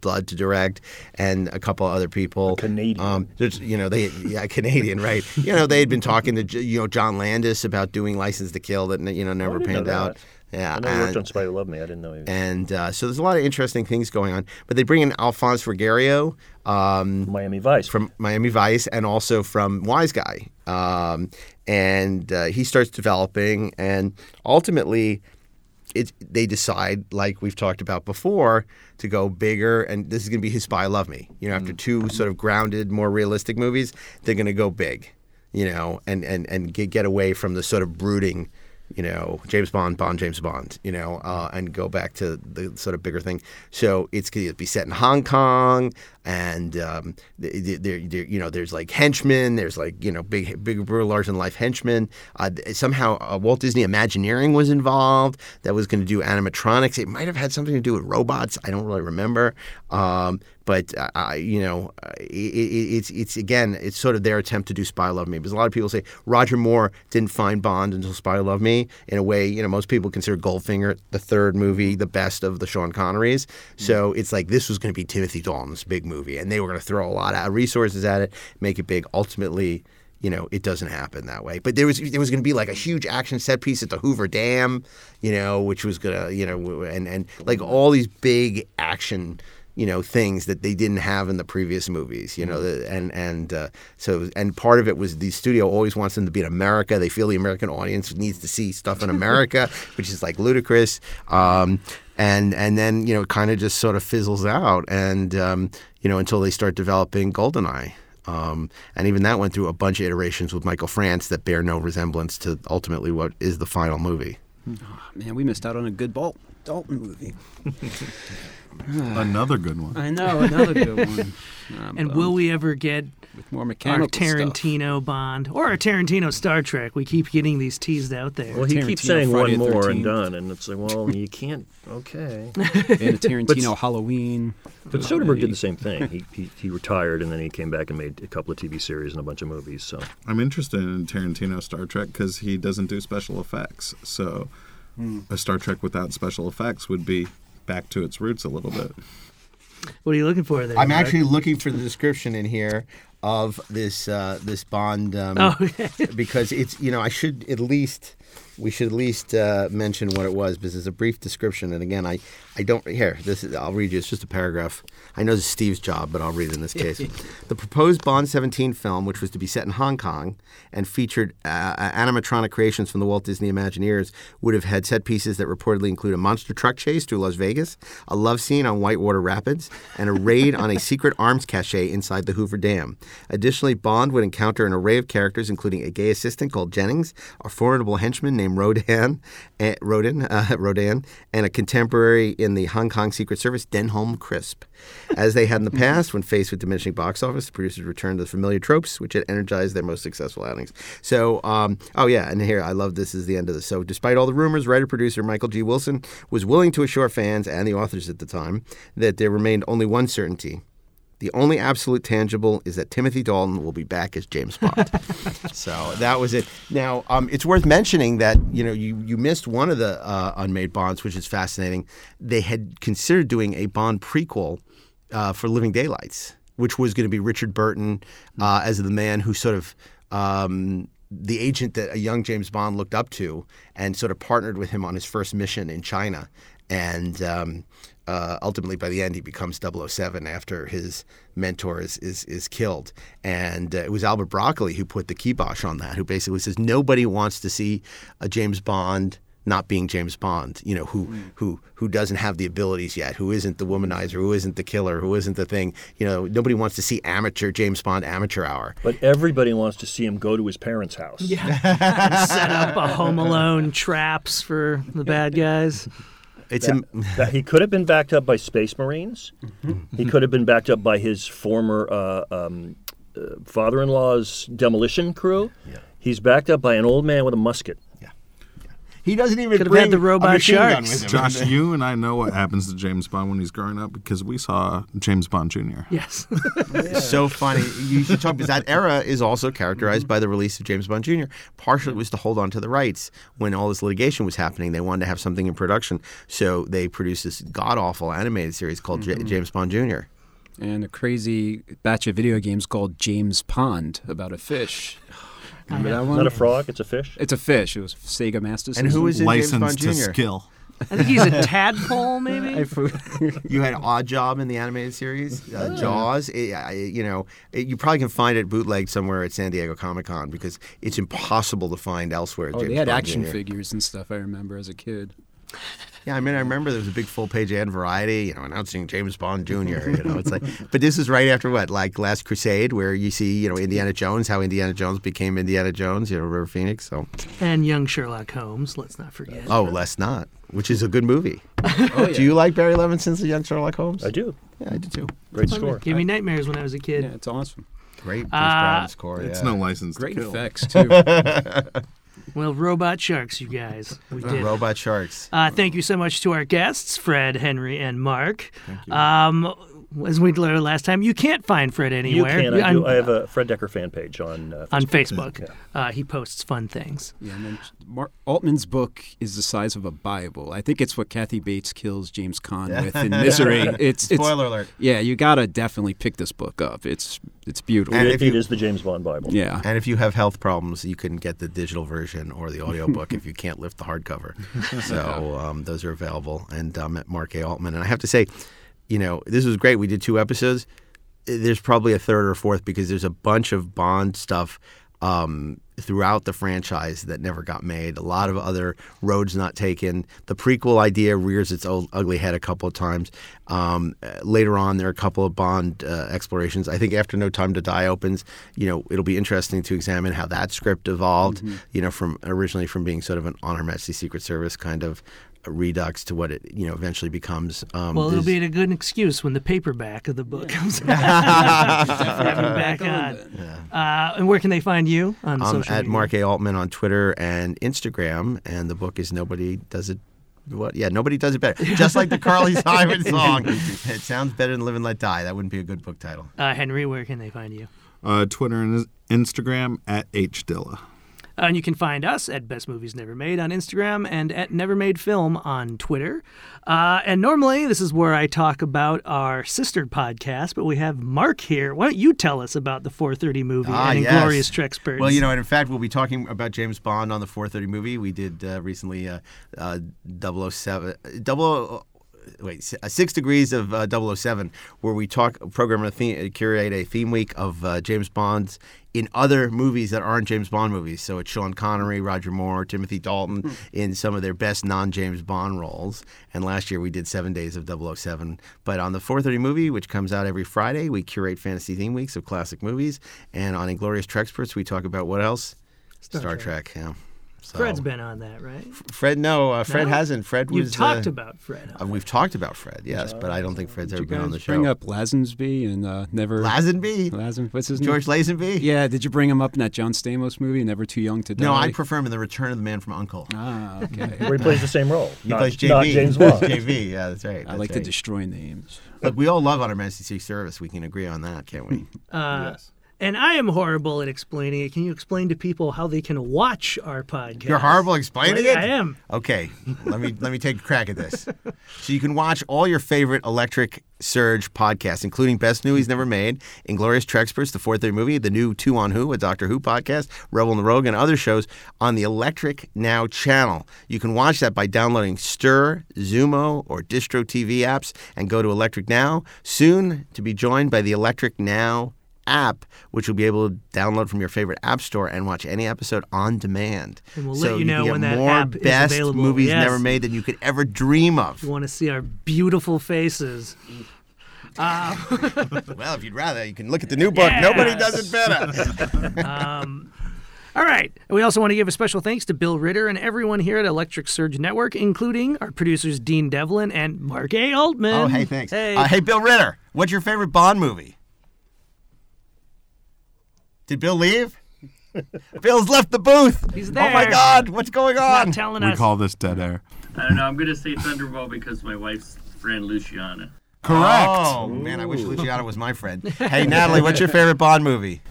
Blood to direct, and a couple other people. Canadian. Um, you know, they yeah, Canadian, right? You know, they had been talking to you know John Landis about doing License to Kill that you know never know panned out. Yeah, I know he worked and- on Spider Love Me. I didn't know he was and uh, so there's a lot of interesting things going on. But they bring in Alfonse Ruggiero um, Miami Vice. from Miami Vice and also from Wise Guy, um, and uh, he starts developing. And ultimately, it's they decide, like we've talked about before, to go bigger, and this is going to be his Spy Love Me. You know, after two sort of grounded, more realistic movies, they're going to go big. You know, and and and get get away from the sort of brooding. You know, James Bond, Bond, James Bond. You know, uh, and go back to the sort of bigger thing. So it's going to be set in Hong Kong, and um, there, you know, there's like henchmen. There's like you know, big, big, larger than life henchmen. Uh, somehow, uh, Walt Disney Imagineering was involved. That was going to do animatronics. It might have had something to do with robots. I don't really remember. Um, but uh, you know, it, it, it's it's again, it's sort of their attempt to do Spy Love Me. Because a lot of people say Roger Moore didn't find Bond until Spy Love Me. In a way, you know, most people consider Goldfinger the third movie the best of the Sean Connerys. So it's like this was going to be Timothy Dalton's big movie, and they were going to throw a lot of resources at it, make it big. Ultimately, you know, it doesn't happen that way. But there was there was going to be like a huge action set piece at the Hoover Dam, you know, which was gonna, you know, and and like all these big action you know things that they didn't have in the previous movies you know Mm-hmm. and and uh, so and part of it was the studio always wants them to be in america they feel the american audience needs to see stuff in america <laughs> which is like ludicrous um, and and then you know it kind of just sort of fizzles out and um, you know until they start developing goldeneye um, and even that went through a bunch of iterations with Michael France that bear no resemblance to ultimately what is the final movie. Man, we missed out on a good Balt Dalton movie. <laughs> <sighs> Another good one. I know, another good one. <laughs> Um, And will we ever get with more our mechanical stuff. Tarantino Bond or a Tarantino Star Trek? We keep getting these teased out there. Well, he keeps saying Friday one the more and 13th. done, and it's like, well, you can't. Okay. <laughs> and a Tarantino Halloween. But Soderbergh did the same thing. He, he he retired, and then he came back and made a couple of TV series and a bunch of movies. So I'm interested in Tarantino Star Trek because he doesn't do special effects. So a Star Trek without special effects would be back to its roots a little bit. What are you looking for there? I'm Greg? actually looking for the description in here of this uh, this Bond um, Oh, okay. <laughs> because it's you know I should at least we should at least uh, mention what it was because it's a brief description. And again I I don't here this is I'll read you it's just a paragraph. I know this is Steve's job but I'll read it in this case. <laughs> The proposed Bond 17 film which was to be set in Hong Kong and featured uh, animatronic creations from the Walt Disney Imagineers would have had set pieces that reportedly include a monster truck chase through Las Vegas a love scene on Whitewater Rapids and a raid on a secret arms cache inside the Hoover Dam additionally Bond would encounter an array of characters including a gay assistant called Jennings a formidable henchman named Rodan, eh, Rodan, <laughs> uh, Rodan, and a contemporary in the Hong Kong Secret Service, Denholm Crisp. As they had in the <laughs> past, when faced with diminishing box office, the producers returned to the familiar tropes, which had energized their most successful outings. So, um, oh yeah, and here I love this is the end of this. So, despite all the rumors, writer producer Michael G. Wilson was willing to assure fans and the authors at the time that there remained only one certainty. The only absolute tangible is that Timothy Dalton will be back as James Bond. <laughs> so that was it. Now, um, it's worth mentioning that you know you you missed one of the uh, unmade Bonds, which is fascinating. They had considered doing a Bond prequel uh, for Living Daylights, which was going to be Richard Burton uh, as the man who sort of. Um, the agent that a young James Bond looked up to and sort of partnered with him on his first mission in China. And um, uh, ultimately, by the end, he becomes 007 after his mentor is, is, is killed. And uh, it was Albert Broccoli who put the kibosh on that, who basically says nobody wants to see a James Bond not being James Bond, you know, who who who doesn't have the abilities yet, who isn't the womanizer, who isn't the killer, who isn't the thing. You know, nobody wants to see amateur James Bond amateur hour. But everybody wants to see him go to his parents' house. <laughs> set up a Home Alone traps for the <laughs> bad guys. It's a, That he could have been backed up by Space Marines. He could have been backed up by his former uh, um, uh, father-in-law's demolition crew. He's backed up by an old man with a musket. He doesn't even Could have bring had the a robot machine gun sharks. with him. Josh, you and I know what happens to James Bond when he's growing up because we saw James Bond Jr. Yes. It's <laughs> so funny. You should talk because that era is also characterized by the release of James Bond Jr. Partially it was to hold on to the rights when all this litigation was happening. They wanted to have something in production, so they produced this god awful animated series called J- mm-hmm. James Bond Jr. and a crazy batch of video games called James Pond about a fish. <sighs> <laughs> Remember that It's one? not a frog; it's a fish. It's a fish. It was Sega Master System. And who is in James Bond Licensed to Jr.? skill. I think he's a <laughs> tadpole, maybe. You had Odd Job in the animated series, uh, Jaws. It, I, you know, it, you probably can find it bootlegged somewhere at San Diego Comic Con because it's impossible to find elsewhere. Oh, James they had Bond action Jr. figures and stuff. I remember as a kid. Yeah, I mean, I remember there was a big full page ad in Variety, you know, announcing James Bond Jr. You know, it's like, <laughs> but this is right after what, like Last Crusade, where you see, you know, Indiana Jones, how Indiana Jones became Indiana Jones, you know, River Phoenix. So, And young Sherlock Holmes, let's not forget. oh, let's not, which is a good movie. <laughs> Do you like Barry Levinson's The Young Sherlock Holmes? I do. Yeah, I do too. Great score. Gave me nightmares when I was a kid. Yeah, it's awesome. Great Pierce Uh, Brosnan score. It's yeah. no license. Great to kill. effects too. <laughs> Well, robot sharks, you guys. We <laughs> did. Robot Sharks. Uh, thank you so much to our guests, Fred, Henry, and Mark. Um, as we learned last time, you can't find Fred anywhere. You anywhere. can. I, do. I have a Fred Dekker fan page on uh, on Facebook. Facebook. Uh, he posts fun things. Yeah, and then Mar- Altman's book is the size of a Bible. I think it's what Kathy Bates kills James Caan <laughs> with in Misery. It's, it's Spoiler alert. Yeah, you gotta definitely pick this book up. It's it's beautiful. And It, if you- it is the James Bond Bible. yeah, And if you have health problems, you can get the digital version or the audiobook <laughs> if you can't lift the hardcover. <laughs> So um, those are available. And um, at Mark A. Altman. And I have to say, you know, this was great. We did two episodes. There's probably a third or fourth because there's a bunch of Bond stuff um, throughout the franchise that never got made. A lot of other roads not taken. The prequel idea rears its old, ugly head a couple of times. Um, later on, there are a couple of Bond uh, explorations. I think after No Time to Die opens, you know, it'll be interesting to examine how that script evolved. You know, from originally from being sort of an On Her Majesty's Secret Service kind of redux to what it you know eventually becomes. Um, Well, it'll there's- be a good excuse when the paperback of the book comes <laughs> <laughs> out. Have back on. Uh, and where can they find you on um, social at media? Mark A. Altman on Twitter and Instagram, and the book is Nobody Does It. What? Yeah, nobody does it better. <laughs> Just like the Carly Simon song. It sounds better than Live and Let Die. That wouldn't be a good book title. Uh, Henry, where can they find you? Uh, Twitter and Instagram at hdilla. Uh, and you can find us at Best Movies Never Made on Instagram and at Never Made Film on Twitter. Uh, and normally, this is where I talk about our sister podcast, but we have Mark here. Why don't you tell us about the 430 movie Ah, and yes. Inglorious Treksperts? Well, you know, and in fact, we'll be talking about James Bond on the 430 movie. We did uh, recently uh, uh, 007, 00, wait, uh, Six Degrees of uh, 007, where we talk, program a theme, curate a theme week of uh, James Bonds in other movies that aren't James Bond movies. So it's Sean Connery, Roger Moore, Timothy Dalton in some of their best non-James Bond roles. And last year we did Seven Days of 007. But on the 430 movie, which comes out every Friday, we curate fantasy theme weeks of classic movies. And on Inglorious Treksperts, we talk about what else? Star, Trek. Yeah. So- Fred's been on that, right? Fred, no, uh, Fred No? hasn't. Fred was. You've talked uh, about Fred. uh, we've talked about Fred, yes, but I don't think Fred's ever been on the show. bring up Lazenby and uh, never Lazenby, Lazen. What's his name? George Lazenby. Yeah, did you bring him up in that John Stamos movie, Never Too Young to Die? No, I prefer him in The Return of the Man from Uncle. Ah, okay. <laughs> Where he plays the same role. He not, plays JV. not James Bond. JV, yeah, that's right. I that's like to destroy names. Look, we all love Honor Majesty's Secret Service. We can agree on that, can't we? <laughs> Uh, And I am horrible at explaining it. Can you explain to people how they can watch our podcast? You're horrible explaining it. I am. Okay, let me let me take a crack at this. So you can watch all your favorite Electric Surge podcasts, including Best News Never Made, Inglorious Treksperts, the fourth 430 Movie, the new Two on Who, a Doctor Who podcast, Rebel and the Rogue, and other shows on the Electric Now channel. You can watch that by downloading Stir, Xumo, or Distro TV apps and go to Electric Now. Soon to be joined by the Electric Now app, which you'll be able to download from your favorite app store and watch any episode on demand. And we'll so let you know can get when that more app is best available. movies Yes. never made than you could ever dream of. You want to see our beautiful faces. <laughs> <laughs> well, if you'd rather, you can look at the new book. Nobody does it better. <laughs> All right. We also want to give a special thanks to Bill Ritter and everyone here at Electric Surge Network, including our producers Dean Devlin and Mark A. Altman. oh, hey, thanks. Hey. Uh, hey, Bill Ritter, what's your favorite Bond movie? Did Bill leave? Bill's left the booth. He's there. Oh my. God, what's going on? Not telling We us. call this dead air. I don't know. I'm gonna say Thunderball because my wife's friend Luciana. Correct. Oh man, I wish Luciana was my friend. <laughs> Hey, Natalie, what's your favorite Bond movie?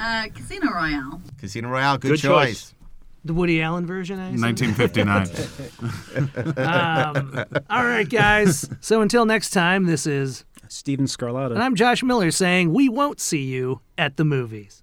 Uh, Casino Royale. Casino Royale. Good, Good choice. choice. the Woody Allen version, I assume? 1959. <laughs> Um, all right, guys. So until next time, this is, Steven Scarlatta. and I'm Josh Miller saying we won't see you at the movies.